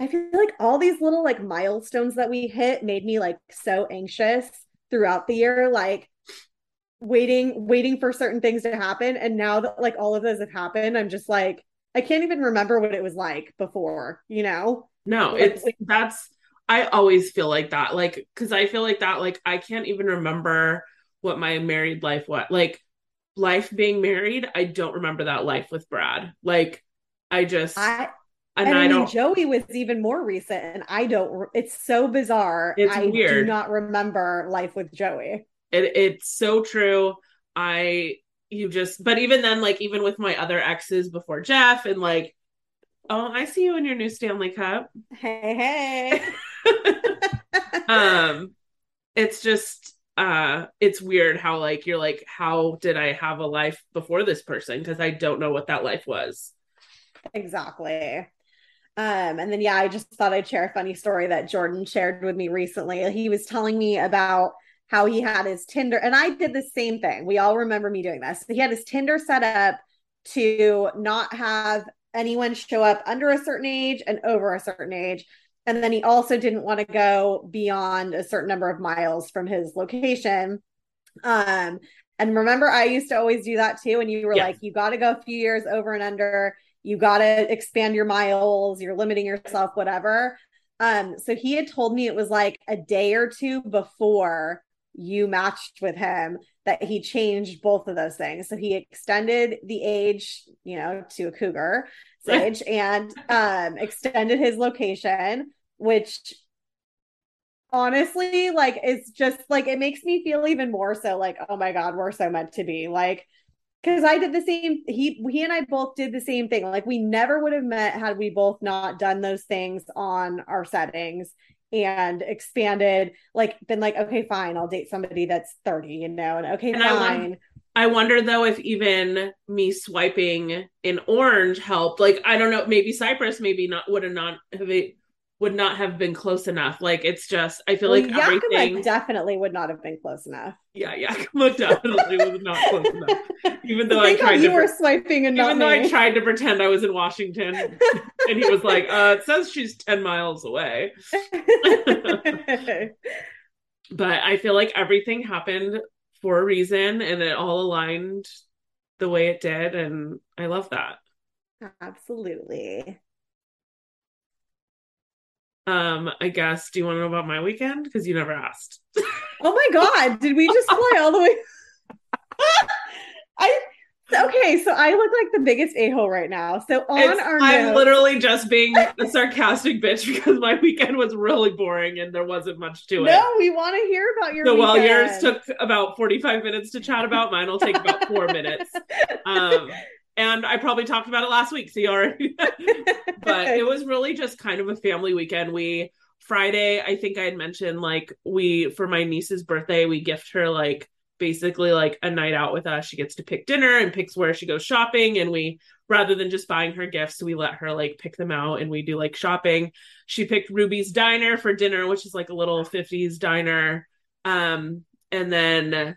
I feel like all these little like milestones that we hit made me like so anxious throughout the year, like waiting, waiting for certain things to happen. And now that like all of those have happened, I'm just like, I can't even remember what it was like before, you know? No, it's like, that's I always feel like that. Like, cause I feel like that, like I can't even remember what my married life was like life being married. I don't remember that life with Brad. Like I just I and, and I, I mean, Joey was even more recent, and I don't. It's so bizarre. It's I weird. do not remember life with Joey. It, it's so true. I, you just but even then like even with my other exes before Jeff and like oh I see you in your new Stanley Cup. Hey, hey. um it's just uh it's weird how like you're like how did I have a life before this person because I don't know what that life was. exactly. Um, and then yeah, I just thought I'd share a funny story that Jordan shared with me recently. He was telling me about how he had his Tinder, and I did the same thing. We all remember me doing this. He had his Tinder set up to not have anyone show up under a certain age and over a certain age. And then he also didn't want to go beyond a certain number of miles from his location. Um, and remember, I used to always do that too. And you were Yeah. like, you got to go a few years over and under. You got to expand your miles. You're limiting yourself, whatever. Um, so he had told me it was like a day or two before you matched with him that he changed both of those things. So he extended the age, you know, to a cougar age and um extended his location, which honestly like is just like it makes me feel even more so like, oh my God, we're so meant to be. Like because I did the same. He he and I both did the same thing. Like we never would have met had we both not done those things on our settings and expanded. Like been like, okay, fine, I'll date somebody that's thirty, you know, and okay, And I fine. I wonder though if even me swiping in orange helped. Like I don't know, maybe Cypress maybe not would have not have it would not have been close enough. Like it's just I feel well, like Yakima everything. definitely would not have been close enough. yeah, Yakima definitely was not close enough. Even though I Think tried you to, were swiping and even though I tried to pretend I was in Washington, and he was like, "Uh, it says she's ten miles away." But I feel like everything happened for a reason, and it all aligned the way it did, and I love that. Absolutely. Um, I guess. Do you want to know about my weekend? Because you never asked. Oh my God. Did we just fly all the way? I okay, so I look like the biggest a-hole right now. So on It's- our I'm notes- literally just being a sarcastic bitch because my weekend was really boring and there wasn't much to it. No, we want to hear about your So while yours took about 45 minutes to chat about, mine will take about four minutes. Um, and I probably talked about it last week, so you already. but it was really just kind of a family weekend. We Friday, I think I had mentioned like we for my niece's birthday, we gift her like basically like a night out with us. She gets to pick dinner and picks where she goes shopping, and we rather than just buying her gifts, we let her like pick them out and we do like shopping. She picked Ruby's Diner for dinner, which is like a little 50s diner. Um, and then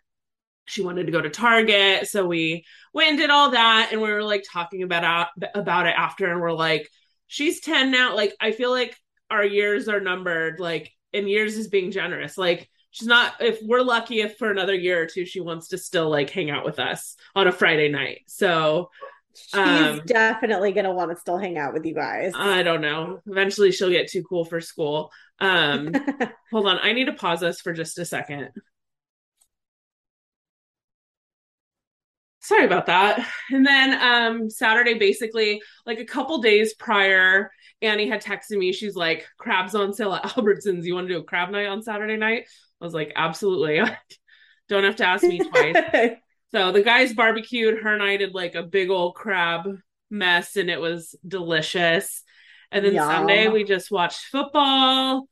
she wanted to go to Target, so we went and did all that, and we were like talking about about it after, and we're like, she's 10 now. Like, I feel like our years are numbered, like, and years is being generous. Like, she's not, if we're lucky, if for another year or two, she wants to still like hang out with us on a Friday night. So, She's um, definitely gonna want to still hang out with you guys. I don't know. Eventually, she'll get too cool for school. Um, hold on. I need to pause us for just a second. Sorry about that. And then um Saturday, basically, like a couple days prior, Annie had texted me. She's like, crabs on sale at Albertsons. You want to do a crab night on Saturday night? I was like, absolutely. Don't have to ask me twice. So the guys barbecued. Her and I did like a big old crab mess, and it was delicious. And then. Sunday we just watched football.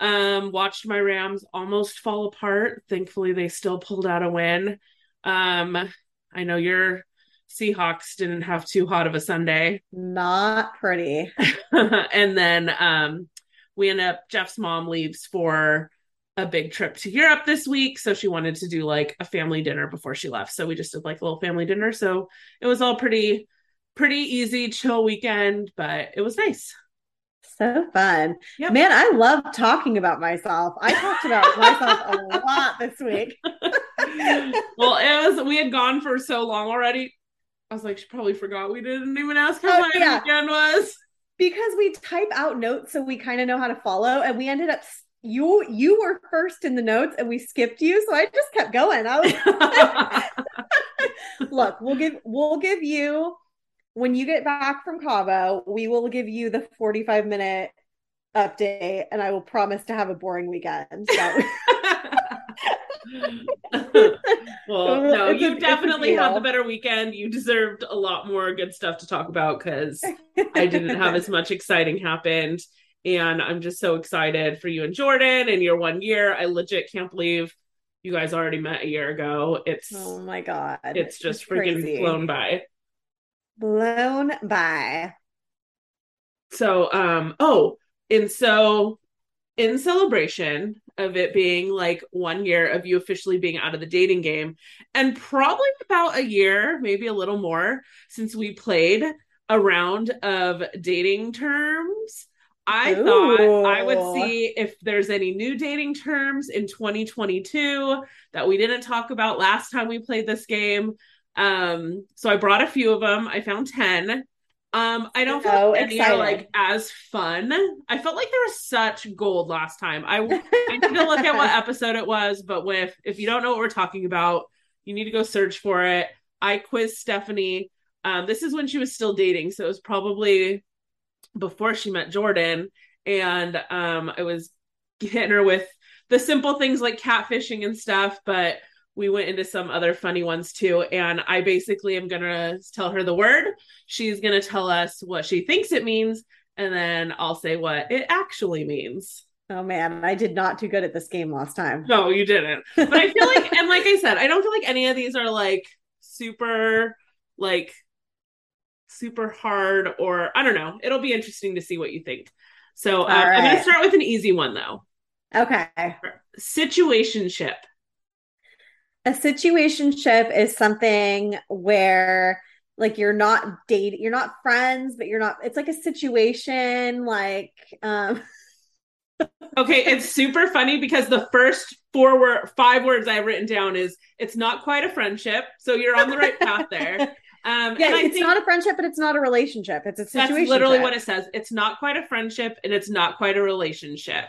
Um, watched my Rams almost fall apart. Thankfully, they still pulled out a win. Um, I know your Seahawks didn't have too hot of a Sunday. Not pretty. and then um we end up Jeff's mom leaves for a big trip to Europe this week. So she wanted to do like a family dinner before she left. So we just did like a little family dinner. So it was all pretty, pretty easy, chill weekend, but it was nice. So fun. Yep. Man, I love talking about myself. I talked about myself a lot this week. well, it was we had gone for so long already. I was like, she probably forgot we didn't even ask how Oh, my yeah. weekend was. because we type out notes so we kind of know how to follow and we ended up you you were first in the notes and we skipped you so i just kept going i was look we'll give we'll give you when you get back from cabo we will give you the 45 minute update and i will promise to have a boring weekend so Well, no, It's you a definitely had the better weekend. You deserved a lot more good stuff to talk about because I didn't have as much exciting happened. And I'm just so excited for you and Jordan and your one year. I legit can't believe you guys already met a year ago. It's Oh my god. it's just freaking crazy. flown by. Blown by. So um oh, and so in celebration of it being like one year of you officially being out of the dating game and probably about a year, maybe a little more since we played a round of dating terms. I thought I would see if there's any new dating terms in 2022 that we didn't talk about last time we played this game. Um, so I brought a few of them. I found 10. Um, I don't feel So like any are like as fun. I felt like there was such gold last time. I I need to look at what episode it was, but with if you don't know what we're talking about, you need to go search for it. I quiz Stephanie. Um, this is when she was still dating, so it was probably before she met Jordan, and um, I was hitting her with the simple things like catfishing and stuff, but we went into some other funny ones too. And I basically am gonna tell her the word. She's gonna tell us what she thinks it means, and then I'll say what it actually means. Oh man, I did not do good at this game last time. No, you didn't. But I feel like, and like I said, I don't feel like any of these are like super, like super hard, or I don't know. It'll be interesting to see what you think. So um, All I'm going to start with an easy one though. Okay. Situationship. A situationship is something where like you're not dating, you're not friends, but you're not it's like a situation like um Okay, it's super funny because the first four word, five words I've written down is it's not quite a friendship. So you're on the right path there. Um, yeah, and I it's not a friendship, but it's not a relationship. It's a situation. That's literally what it says. It's not quite a friendship and it's not quite a relationship.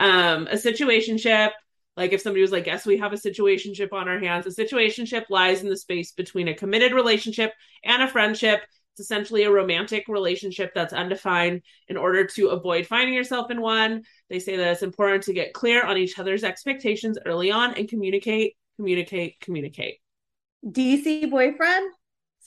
Um, a situationship, like if somebody was like, Yes, we have a situationship on our hands, a situationship lies in the space between a committed relationship and a friendship. It's essentially a romantic relationship that's undefined. In order to avoid finding yourself in one, they say that it's important to get clear on each other's expectations early on and communicate, communicate, communicate. DC boyfriend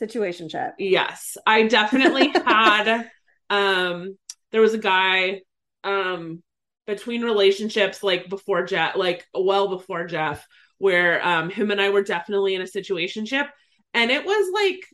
situationship. Yes, I definitely had um there was a guy um between relationships like before Jeff like well before Jeff where um him and I were definitely in a situationship. And it was like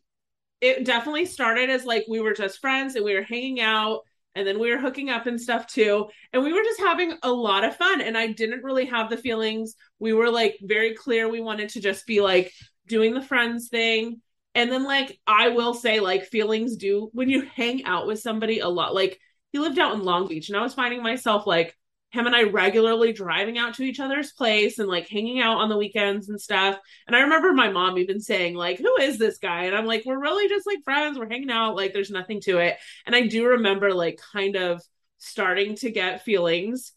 it definitely started as like we were just friends and we were hanging out and then we were hooking up and stuff too. And we were just having a lot of fun. And I didn't really have the feelings. We were like very clear we wanted to just be like doing the friends thing. And then like I will say like feelings do when you hang out with somebody a lot. Like he lived out in Long Beach and I was finding myself like him and I regularly driving out to each other's place and like hanging out on the weekends and stuff. And I remember my mom even saying like who is this guy? And I'm like we're really just like friends. We're hanging out like there's nothing to it. And I do remember like kind of starting to get feelings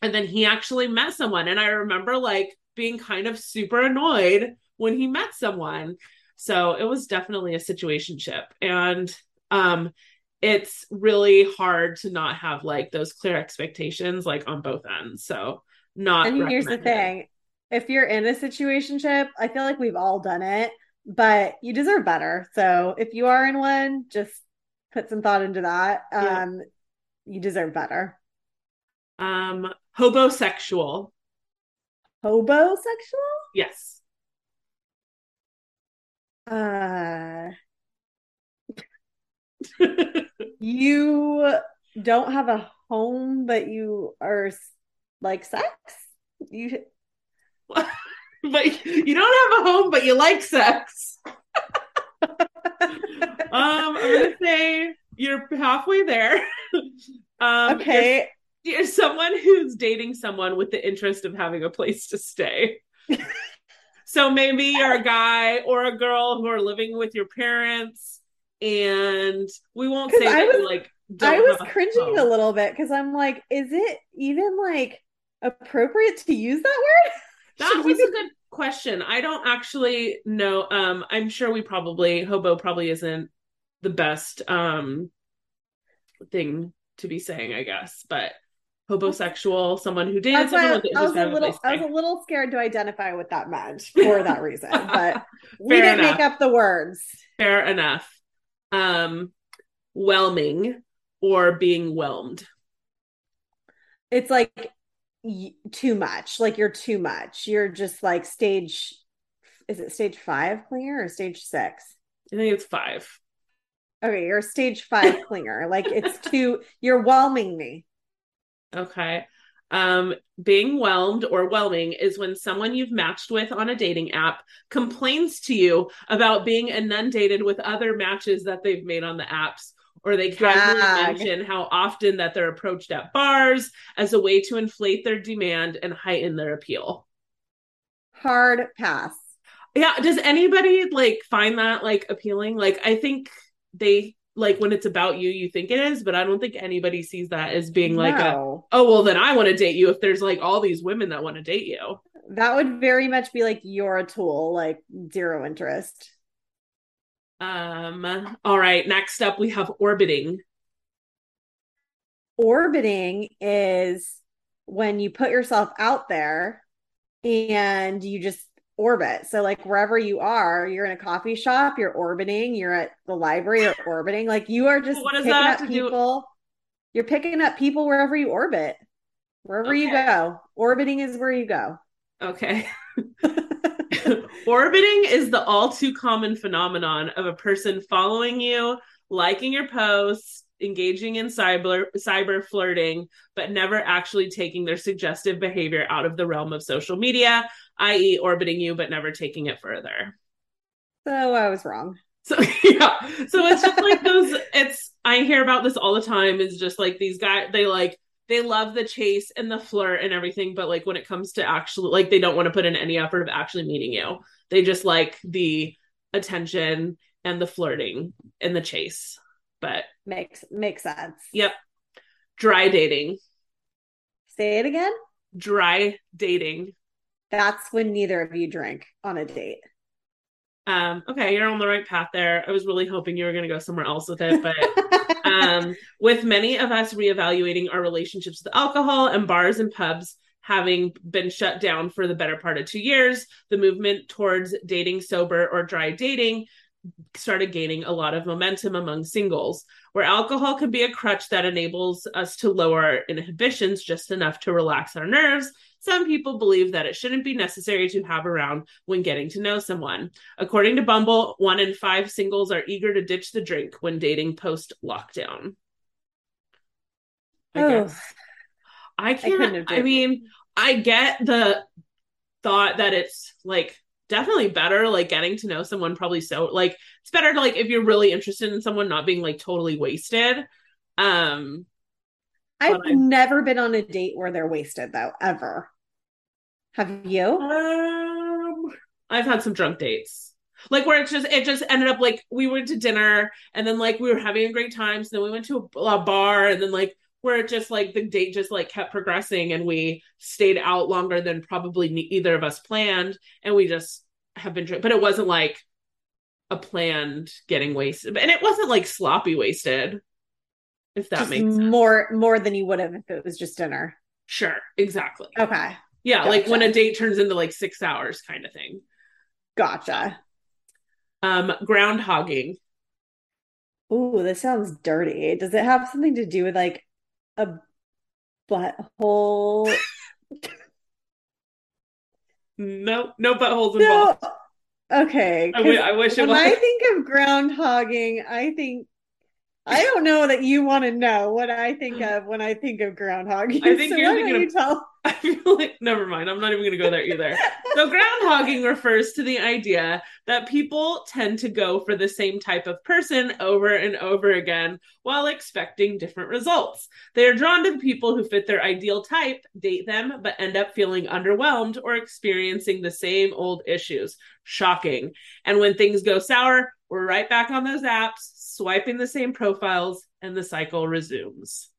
and then he actually met someone and I remember like being kind of super annoyed when he met someone so it was definitely a situationship. And um it's really hard to not have like those clear expectations like on both ends. So not And here's the thing. If you're in a situationship, I feel like we've all done it, but you deserve better. So if you are in one, just put some thought into that. Yeah. Um you deserve better. Um hobosexual. Hobosexual? Yes. Uh you don't have a home, but you are like sex? You but you don't have a home but you like sex. um I'm going to say you're halfway there. um you're okay. you're someone who's dating someone with the interest of having a place to stay. so maybe you're a guy or a girl who are living with your parents, and we won't say I was- like. I was a cringing a little bit because I'm like, is it even like appropriate to use that word? That was a good question. I don't actually know. Um, I'm sure we probably hobo probably isn't the best um thing to be saying, I guess, but hobosexual, someone who someone I, I was a little I was a little scared to identify what that meant for that reason. But we didn't enough. make up the words. Fair enough. Um, whelming or being whelmed. It's like y- too much. Like you're too much. You're just like stage is it stage five clinger or stage six? I think it's five. Okay, you're a stage five clinger. Like it's too you're whelming me. Okay. Um, being whelmed or whelming is when someone you've matched with on a dating app complains to you about being inundated with other matches that they've made on the apps, or they casually Gag. mention how often that they're approached at bars as a way to inflate their demand and heighten their appeal. Hard pass. Yeah, does anybody like find that like appealing? Like I think they like when it's about you, you think it is, but I don't think anybody sees that as being like a oh well then I want to date you if there's like all these women that want to date you. That would very much be like you're a tool, like zero interest. Um all right, next up we have orbiting. Orbiting is when you put yourself out there and you just orbit. So like wherever you are, you're in a coffee shop, you're orbiting, you're at the library, you're orbiting. Like you are just What does picking that up to do- people. You're picking up people wherever you orbit. Wherever you go. Orbiting is where you go. Okay. Orbiting is the all too common phenomenon of a person following you, liking your posts, engaging in cyber cyber flirting, but never actually taking their suggestive behavior out of the realm of social media, i.e., orbiting you but never taking it further. So I was wrong. So yeah, so it's just like those. It's I hear about this all the time. Is just like these guys. They like they love the chase and the flirt and everything, but like when it comes to actually like they don't want to put in any effort of actually meeting you. They just like the attention and the flirting and the chase. But Makes makes sense. yep, dry dating, Say it again. dry dating. That's when neither of you drink on a date. Um, okay, you're on the right path there. I was really hoping you were going to go somewhere else with it, but um, with many of us reevaluating our relationships with alcohol and bars and pubs having been shut down for the better part of two years, the movement towards dating sober or dry dating started gaining a lot of momentum among singles, where alcohol can be a crutch that enables us to lower our inhibitions just enough to relax our nerves. Some people believe that it shouldn't be necessary to have around when getting to know someone. According to Bumble, one in five singles are eager to ditch the drink when dating post lockdown. I Oh, guess. I can't. have I, mean, I get the thought that it's like definitely better, like getting to know someone. Probably so. Like it's better to like if you're really interested in someone, not being like totally wasted. Um, I've I- never been on a date where they're wasted though, ever. Have you? um, I've had some drunk dates. Like where it's just it just ended up like we went to dinner and then like we were having a great time. So then we went to a, a bar and then like where it just like the date just like kept progressing and we stayed out longer than probably ne- either of us planned and we just have been drink- but it wasn't like a planned getting wasted and it wasn't like sloppy wasted if that Just makes sense. more more than you would have if it was just dinner. sure exactly Okay. yeah like when a date turns into like six hours kind of thing Gotcha. um groundhogging Ooh, this sounds dirty. Does it have something to do with like a butthole? no no buttholes No. involved Okay. I, 'cause I wish it when was I think of groundhogging, I think I don't know that you want to know what I think mm. of when I think of groundhogging. I think so you're thinking of- tell? I feel like never mind. I'm not even going to go there either. So groundhogging refers to the idea that people tend to go for the same type of person over and over again while expecting different results. They are drawn to the people who fit their ideal type, date them, but end up feeling underwhelmed or experiencing the same old issues. Shocking. And when things go sour, we're right back on those apps, swiping the same profiles, and the cycle resumes.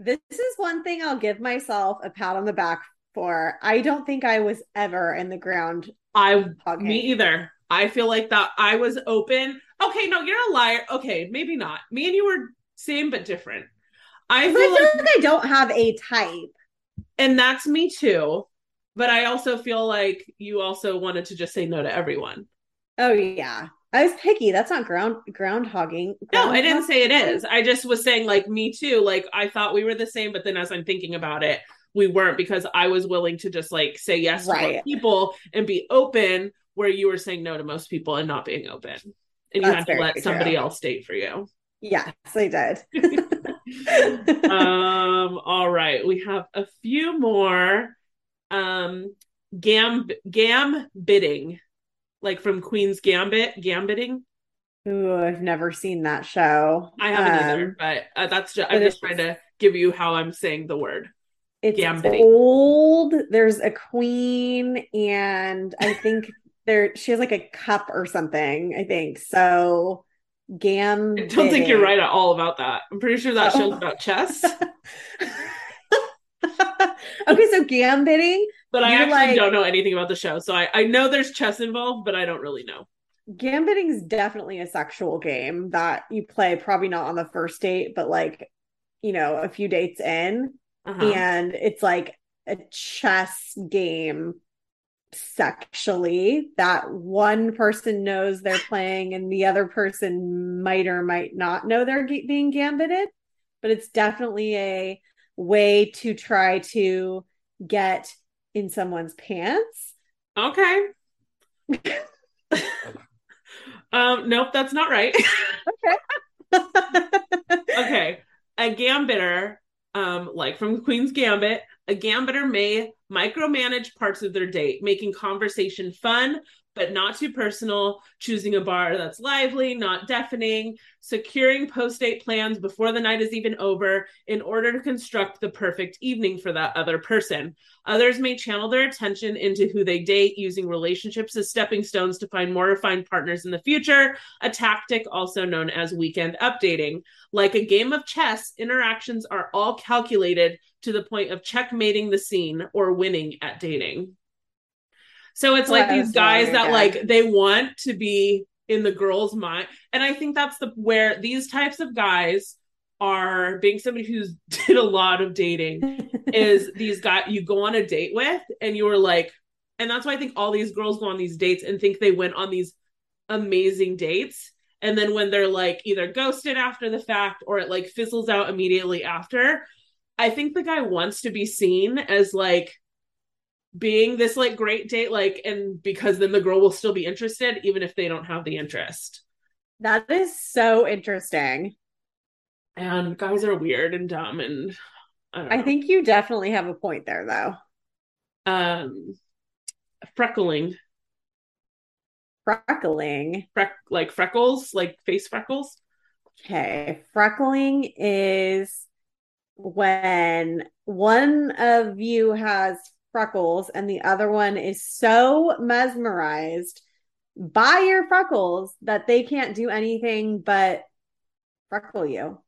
This is one thing I'll give myself a pat on the back for. I don't think I was ever in the ground I hogging. Me either. I feel like that I was open. Okay, no, you're a liar. Okay, maybe not. Me and you were same but different. I I feel feel like, like I don't have a type. and that's me too. But I also feel like you also wanted to just say no to everyone. Oh yeah. I was picky. That's not ground groundhogging. No, I didn't say it is. I just was saying like me too. Like I thought we were the same, but then as I'm thinking about it, we weren't because I was willing to just like say yes to people and be open where you were saying no to most people and not being open. And you That's had to let true. somebody else date for you. Yes, I did. um all right, we have a few more um gam gam bidding like from Queen's Gambit, gambiting. Ooh, I've never seen that show. I haven't Um, either, but uh, that's just but I'm just trying to give you how I'm saying the word. It's Gambiting. old. There's a queen, and I think there she has like a cup or something. I think so. Gam. I don't think you're right at all about that. I'm pretty sure that Oh. show's about chess, okay, so gambitting. But I actually like- don't know anything about the show. So I, I know there's chess involved, but I don't really know. Gambitting is definitely a sexual game that you play, probably not on the first date, but like, you know, a few dates in. Uh-huh. and it's like a chess game sexually that one person knows they're playing and the other person might or might not know they're ge- being gambited but it's definitely a way to try to get in someone's pants Okay. um, nope, that's not right. okay. Okay. A gambiter, um, like from Queen's Gambit, a gambiter may micromanage parts of their date, making conversation fun but not too personal, choosing a bar that's lively, not deafening, securing post date plans before the night is even over in order to construct the perfect evening for that other person. Others may channel their attention into who they date, using relationships as stepping stones to find more refined partners in the future, a tactic also known as weekend updating. Like a game of chess, interactions are all calculated to the point of checkmating the scene or winning at dating. So it's like these guys that like they want to be in the girl's mind. And I think that's the where these types of guys are being somebody who's did a lot of dating is these guys you go on a date with and you're like and that's why I think all these girls go on these dates and think they went on these amazing dates and then when they're like either ghosted after the fact or it like fizzles out immediately after I think the guy wants to be seen as like being this like great date like and because then the girl will still be interested even if they don't have the interest. That is so interesting. And guys are weird and dumb and I, don't i think you definitely have a point there though. Um freckling. Freckling. Freck like freckles like face freckles. Okay, freckling is when one of you has freckles and the other one is so mesmerized by your freckles that they can't do anything but freckle you.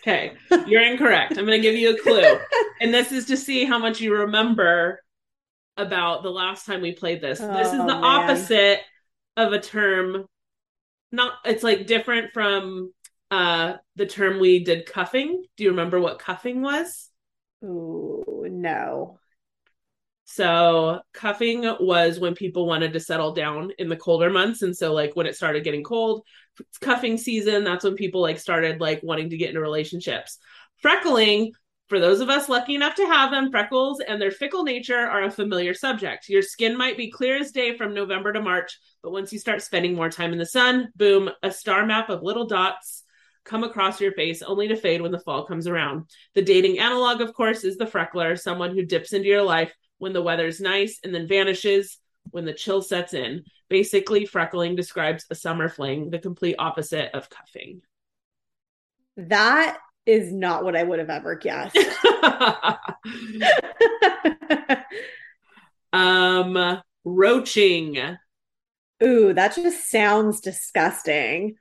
okay you're incorrect. I'm going to give you a clue. And this is to see how much you remember about the last time we played this. This is Oh, the man. opposite of a term not it's like different from uh the term we did cuffing. Do you remember what cuffing was Ooh, no. So cuffing was when people wanted to settle down in the colder months. And so like when it started getting cold, it's cuffing season, that's when people like started like wanting to get into relationships. Freckling, for those of us lucky enough to have them, freckles and their fickle nature are a familiar subject. Your skin might be clear as day from November to March, but once you start spending more time in the sun, boom, a star map of little dots come across your face only to fade when the fall comes around. The dating analog, of course, is the freckler, someone who dips into your life when the weather's nice and then vanishes when the chill sets in. Basically, freckling describes a summer fling, the complete opposite of cuffing. That is not what I would have ever guessed. um, roaching. Ooh, that just sounds disgusting.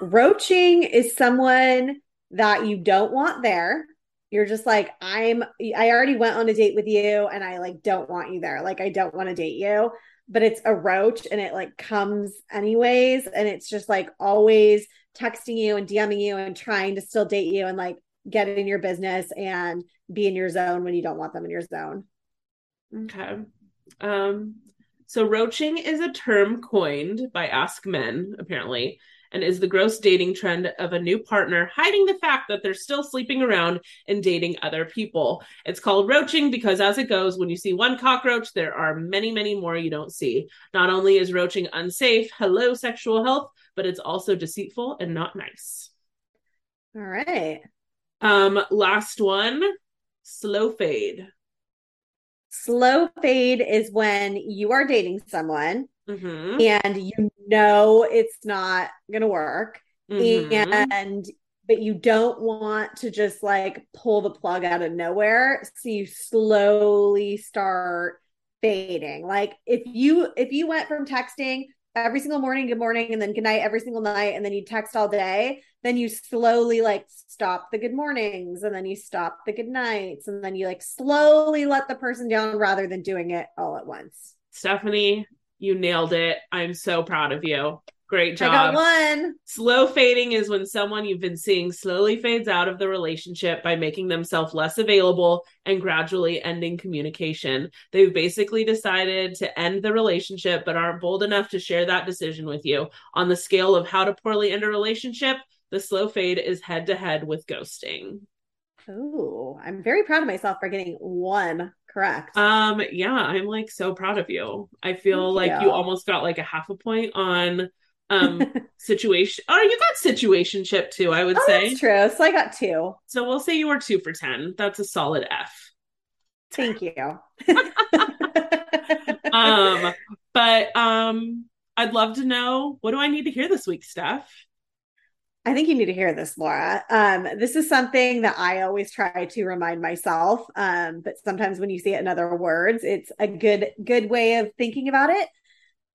Roaching is someone that you don't want there. You're just like, I'm, I already went on a date with you and I like don't want you there. Like, I don't want to date you, but it's a roach and it like comes anyways. And it's just like always texting you and DMing you and trying to still date you and like get in your business and be in your zone when you don't want them in your zone. Okay. Um, so roaching is a term coined by AskMen, apparently, and is the gross dating trend of a new partner hiding the fact that they're still sleeping around and dating other people. It's called roaching because, as it goes, when you see one cockroach, there are many, many more you don't see. Not only is roaching unsafe, hello, sexual health, but it's also deceitful and not nice. All right. Um, last one slow fade. Slow fade is when you are dating someone Mm-hmm. and you know it's not going to work Mhm. and but you don't want to just like pull the plug out of nowhere so you slowly start fading like if you if you went from texting every single morning good morning and then good night every single night and then you text all day then you slowly like stop the good mornings and then you stop the good nights and then you like slowly let the person down rather than doing it all at once Stephanie, you nailed it. I'm so proud of you. Great job. i got one Slow fading is when someone you've been seeing slowly fades out of the relationship by making themselves less available and gradually ending communication. They've basically decided to end the relationship but aren't bold enough to share that decision with you. On the scale of how to poorly end a relationship, the slow fade is head to head with ghosting. Ooh, I'm very proud of myself for getting one correct. Um yeah, I'm like so proud of you. I feel Thank like you. you almost got like a half a point on um situation oh you got situationship too, I would oh, say. that's true. So I got two. So we'll say you were two for 10. That's a solid F. Thank you. Um, but um, I'd love to know what do I need to hear this week, Steph? I think you need to hear this, Laura. Um, this is something that I always try to remind myself. Um, but sometimes when you see it in other words, it's a good good way of thinking about it.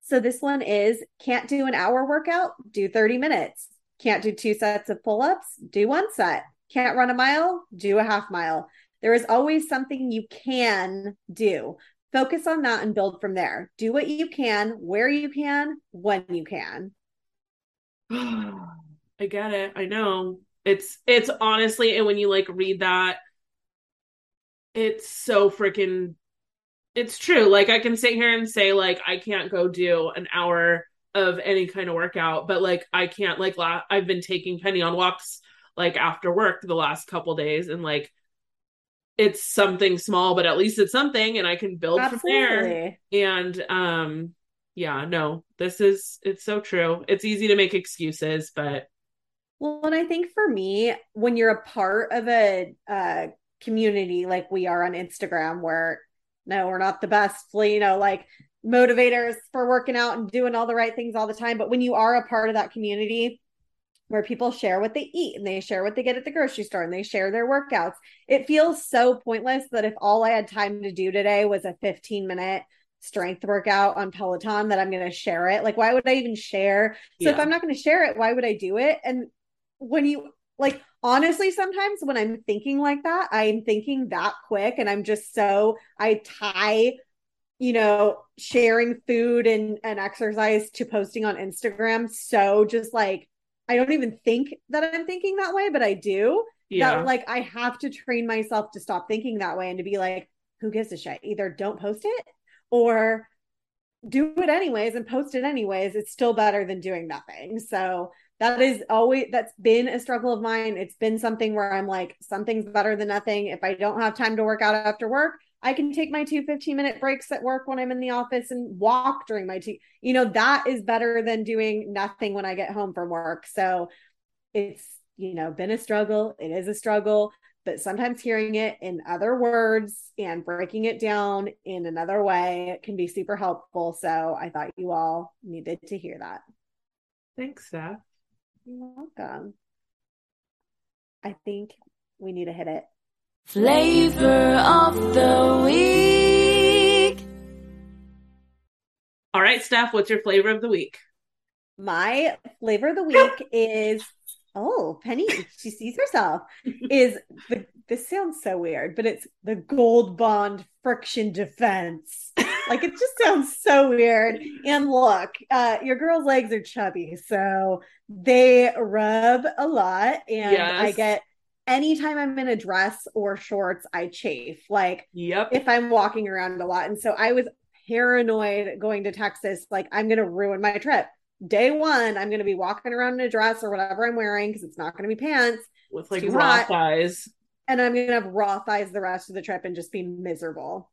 So this one is can't do an hour workout, do 30 minutes. Can't do two sets of pull-ups, do one set. Can't run a mile, do a half mile. There is always something you can do. Focus on that and build from there. Do what you can, where you can, when you can. I get it. I know. It's it's honestly, and when you like read that, it's so freaking it's true. Like I can sit here and say, like, I can't go do an hour of any kind of workout, but like I can't like la- I've been taking Penny on walks like after work the last couple days and like it's something small, but at least it's something and I can build from there. And um yeah, no, this is it's so true. It's easy to make excuses, but Well, and I think for me, when you're a part of a, uh community like we are on Instagram, where no, we're not the best, you know, like motivators for working out and doing all the right things all the time. But when you are a part of that community where people share what they eat and they share what they get at the grocery store and they share their workouts, it feels so pointless that if all I had time to do today was a 15 minute strength workout on Peloton, that I'm going to share it. Like, why would I even share? So if I'm not going to share it, why would I do it? And when you like honestly sometimes when i'm thinking like that i'm thinking that quick and i'm just so i tie you know sharing food and and exercise to posting on instagram. So just like i don't even think that i'm thinking that way but i do. Yeah. that like i have to train myself to stop thinking that way and to be like who gives a shit? Either don't post it or do it anyways and post it anyways. It's still better than doing nothing. So that is always that's been a struggle of mine. It's been something where i'm like something's better than nothing. If i don't have time to work out after work i can take my two 15 minute breaks at work when i'm in the office and walk during my two you know that is better than doing nothing when i get home from work. So it's you know been a struggle. It is a struggle but sometimes hearing it in other words and breaking it down in another way can be super helpful. So i thought you all needed to hear that. Thanks, Steph. You're welcome. I think we need to hit it. Flavor of the week. All right, Steph, what's your flavor of the week? My flavor of the week is oh, Penny, she sees herself. Is the this sounds so weird, but it's the gold bond friction defense. like it just sounds so weird. And look, uh, your girl's legs are chubby, so they rub a lot, and Yes. I get anytime I'm in a dress or shorts, I chafe. Like Yep. if I'm walking around a lot. And so I was paranoid going to Texas, like I'm gonna ruin my trip. Day one, I'm gonna be walking around in a dress or whatever I'm wearing because it's not gonna be pants. With like raw hot. thighs. And I'm gonna have raw thighs the rest of the trip and just be miserable.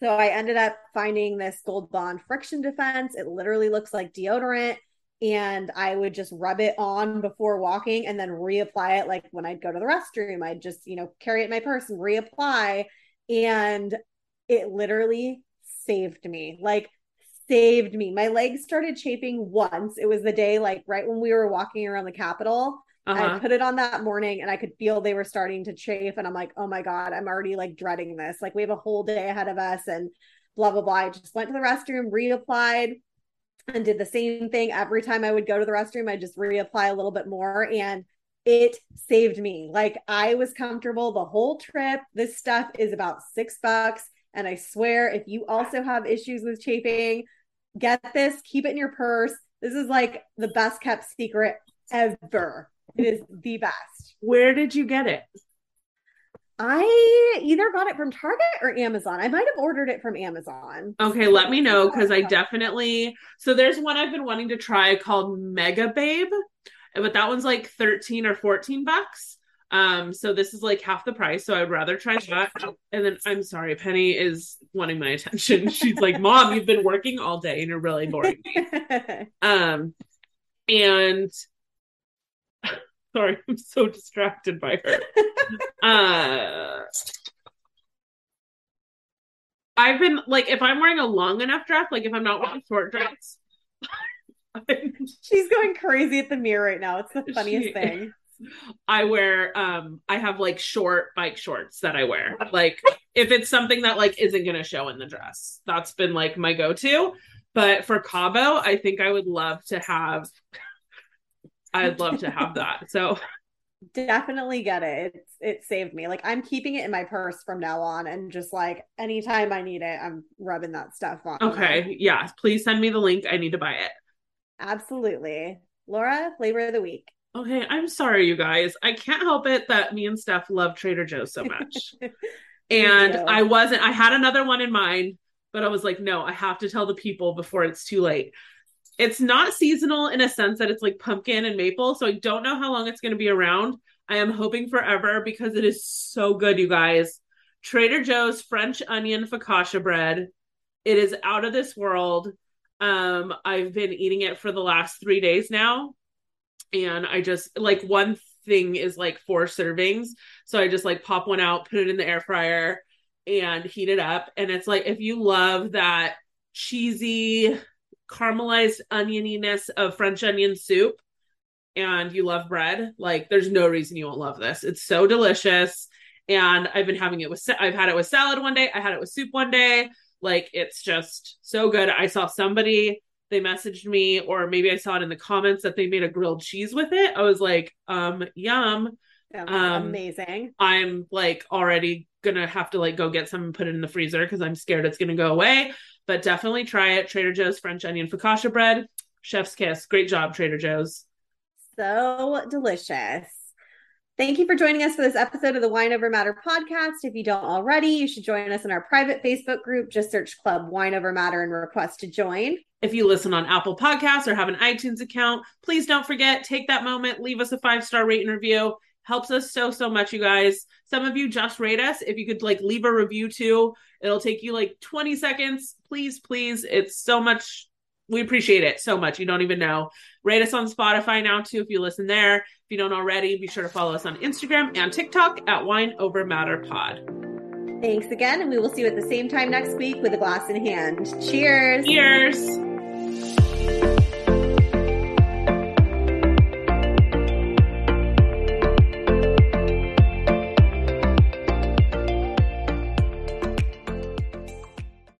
So I ended up finding this Gold Bond friction defense. It literally looks like deodorant. And I would just rub it on before walking and then reapply it. Like when I'd go to the restroom, I'd just, you know, carry it in my purse and reapply. And it literally saved me. Like, saved me. My legs started chafing once. It was the day, like, right when we were walking around the Capitol. I Uh-huh. put it on that morning and I could feel they were starting to chafe. And I'm like, oh my God, I'm already like dreading this. Like, we have a whole day ahead of us and blah, blah, blah. I just went to the restroom, reapplied, and did the same thing. Every time I would go to the restroom, I just reapply a little bit more. And it saved me. Like, I was comfortable the whole trip. This stuff is about six bucks. And I swear, if you also have issues with chafing, get this, keep it in your purse. This is like the best kept secret ever. It is the best. Where did you get it? I either got it from Target or Amazon. I might have ordered it from Amazon. Okay, let me know because I definitely so there's one I've been wanting to try called Megababe, but that one's like 13 or 14 bucks. Um, so this is like half the price. So I'd rather try that. And then I'm sorry, Penny is wanting my attention. She's like, Mom, you've been working all day and you're really boring me. Um, and sorry, I'm so distracted by her. uh, I've been like, if I'm wearing a long enough dress, like if I'm not wearing short dress, She's going crazy at the mirror right now. It's the funniest She- thing. I wear, um, I have like short bike shorts that I wear. Like if it's something that like isn't gonna show in the dress, that's been like my go-to. But for Cabo, I think I would love to have. I'd love to have that. So Definitely get it. It's it saved me. Like I'm keeping it in my purse from now on and just like anytime I need it, I'm rubbing that stuff on. okay, yeah. Please send me the link. I need to buy it. Absolutely. Laura, flavor of the week. Okay, I'm sorry, you guys. I can't help it that me and Steph love Trader Joe's so much. and. I wasn't, I had another one in mind, but I was like, no, I have to tell the people before it's too late. It's not seasonal in a sense that it's like pumpkin and maple. So I don't know how long it's going to be around. I am hoping forever because it is so good, you guys. Trader Joe's French onion focaccia bread. It is out of this world. Um, I've been eating it for the last three days now. And I just like one thing is like four servings. So I just like pop one out, put it in the air fryer, and heat it up. And it's like if you love that cheesy, caramelized onioniness of French onion soup and you love bread, like there's no reason you won't love this. It's so delicious. And I've been having it with, I've had it with salad one day, I had it with soup one day. Like it's just so good. I saw somebody, they messaged me, or maybe I saw it in the comments that they made a grilled cheese with it. I was like, um, yum. Um, amazing. I'm like already gonna have to like go get some and put it in the freezer because I'm scared it's gonna go away. But definitely try it. Trader Joe's French onion focaccia bread. Chef's kiss. Great job, Trader Joe's. So delicious. Thank you for joining us for this episode of the Wine Over Matter podcast. If you don't already, you should join us in our private Facebook group. Just search Club Wine Over Matter and request to join. If you listen on Apple Podcasts or have an iTunes account, please don't forget, take that moment, leave us a five star rate and review. Helps us so, so much, you guys. Some of you just rate us. If you could like leave a review too, it'll take you like 20 seconds. Please, please. It's so much. We appreciate it so much. You don't even know. Rate us on Spotify now too if you listen there. If you don't already, be sure to follow us on Instagram and TikTok at Wine Over Matter Pod. Thanks again, and we will see you at the same time next week with a glass in hand. Cheers. Cheers.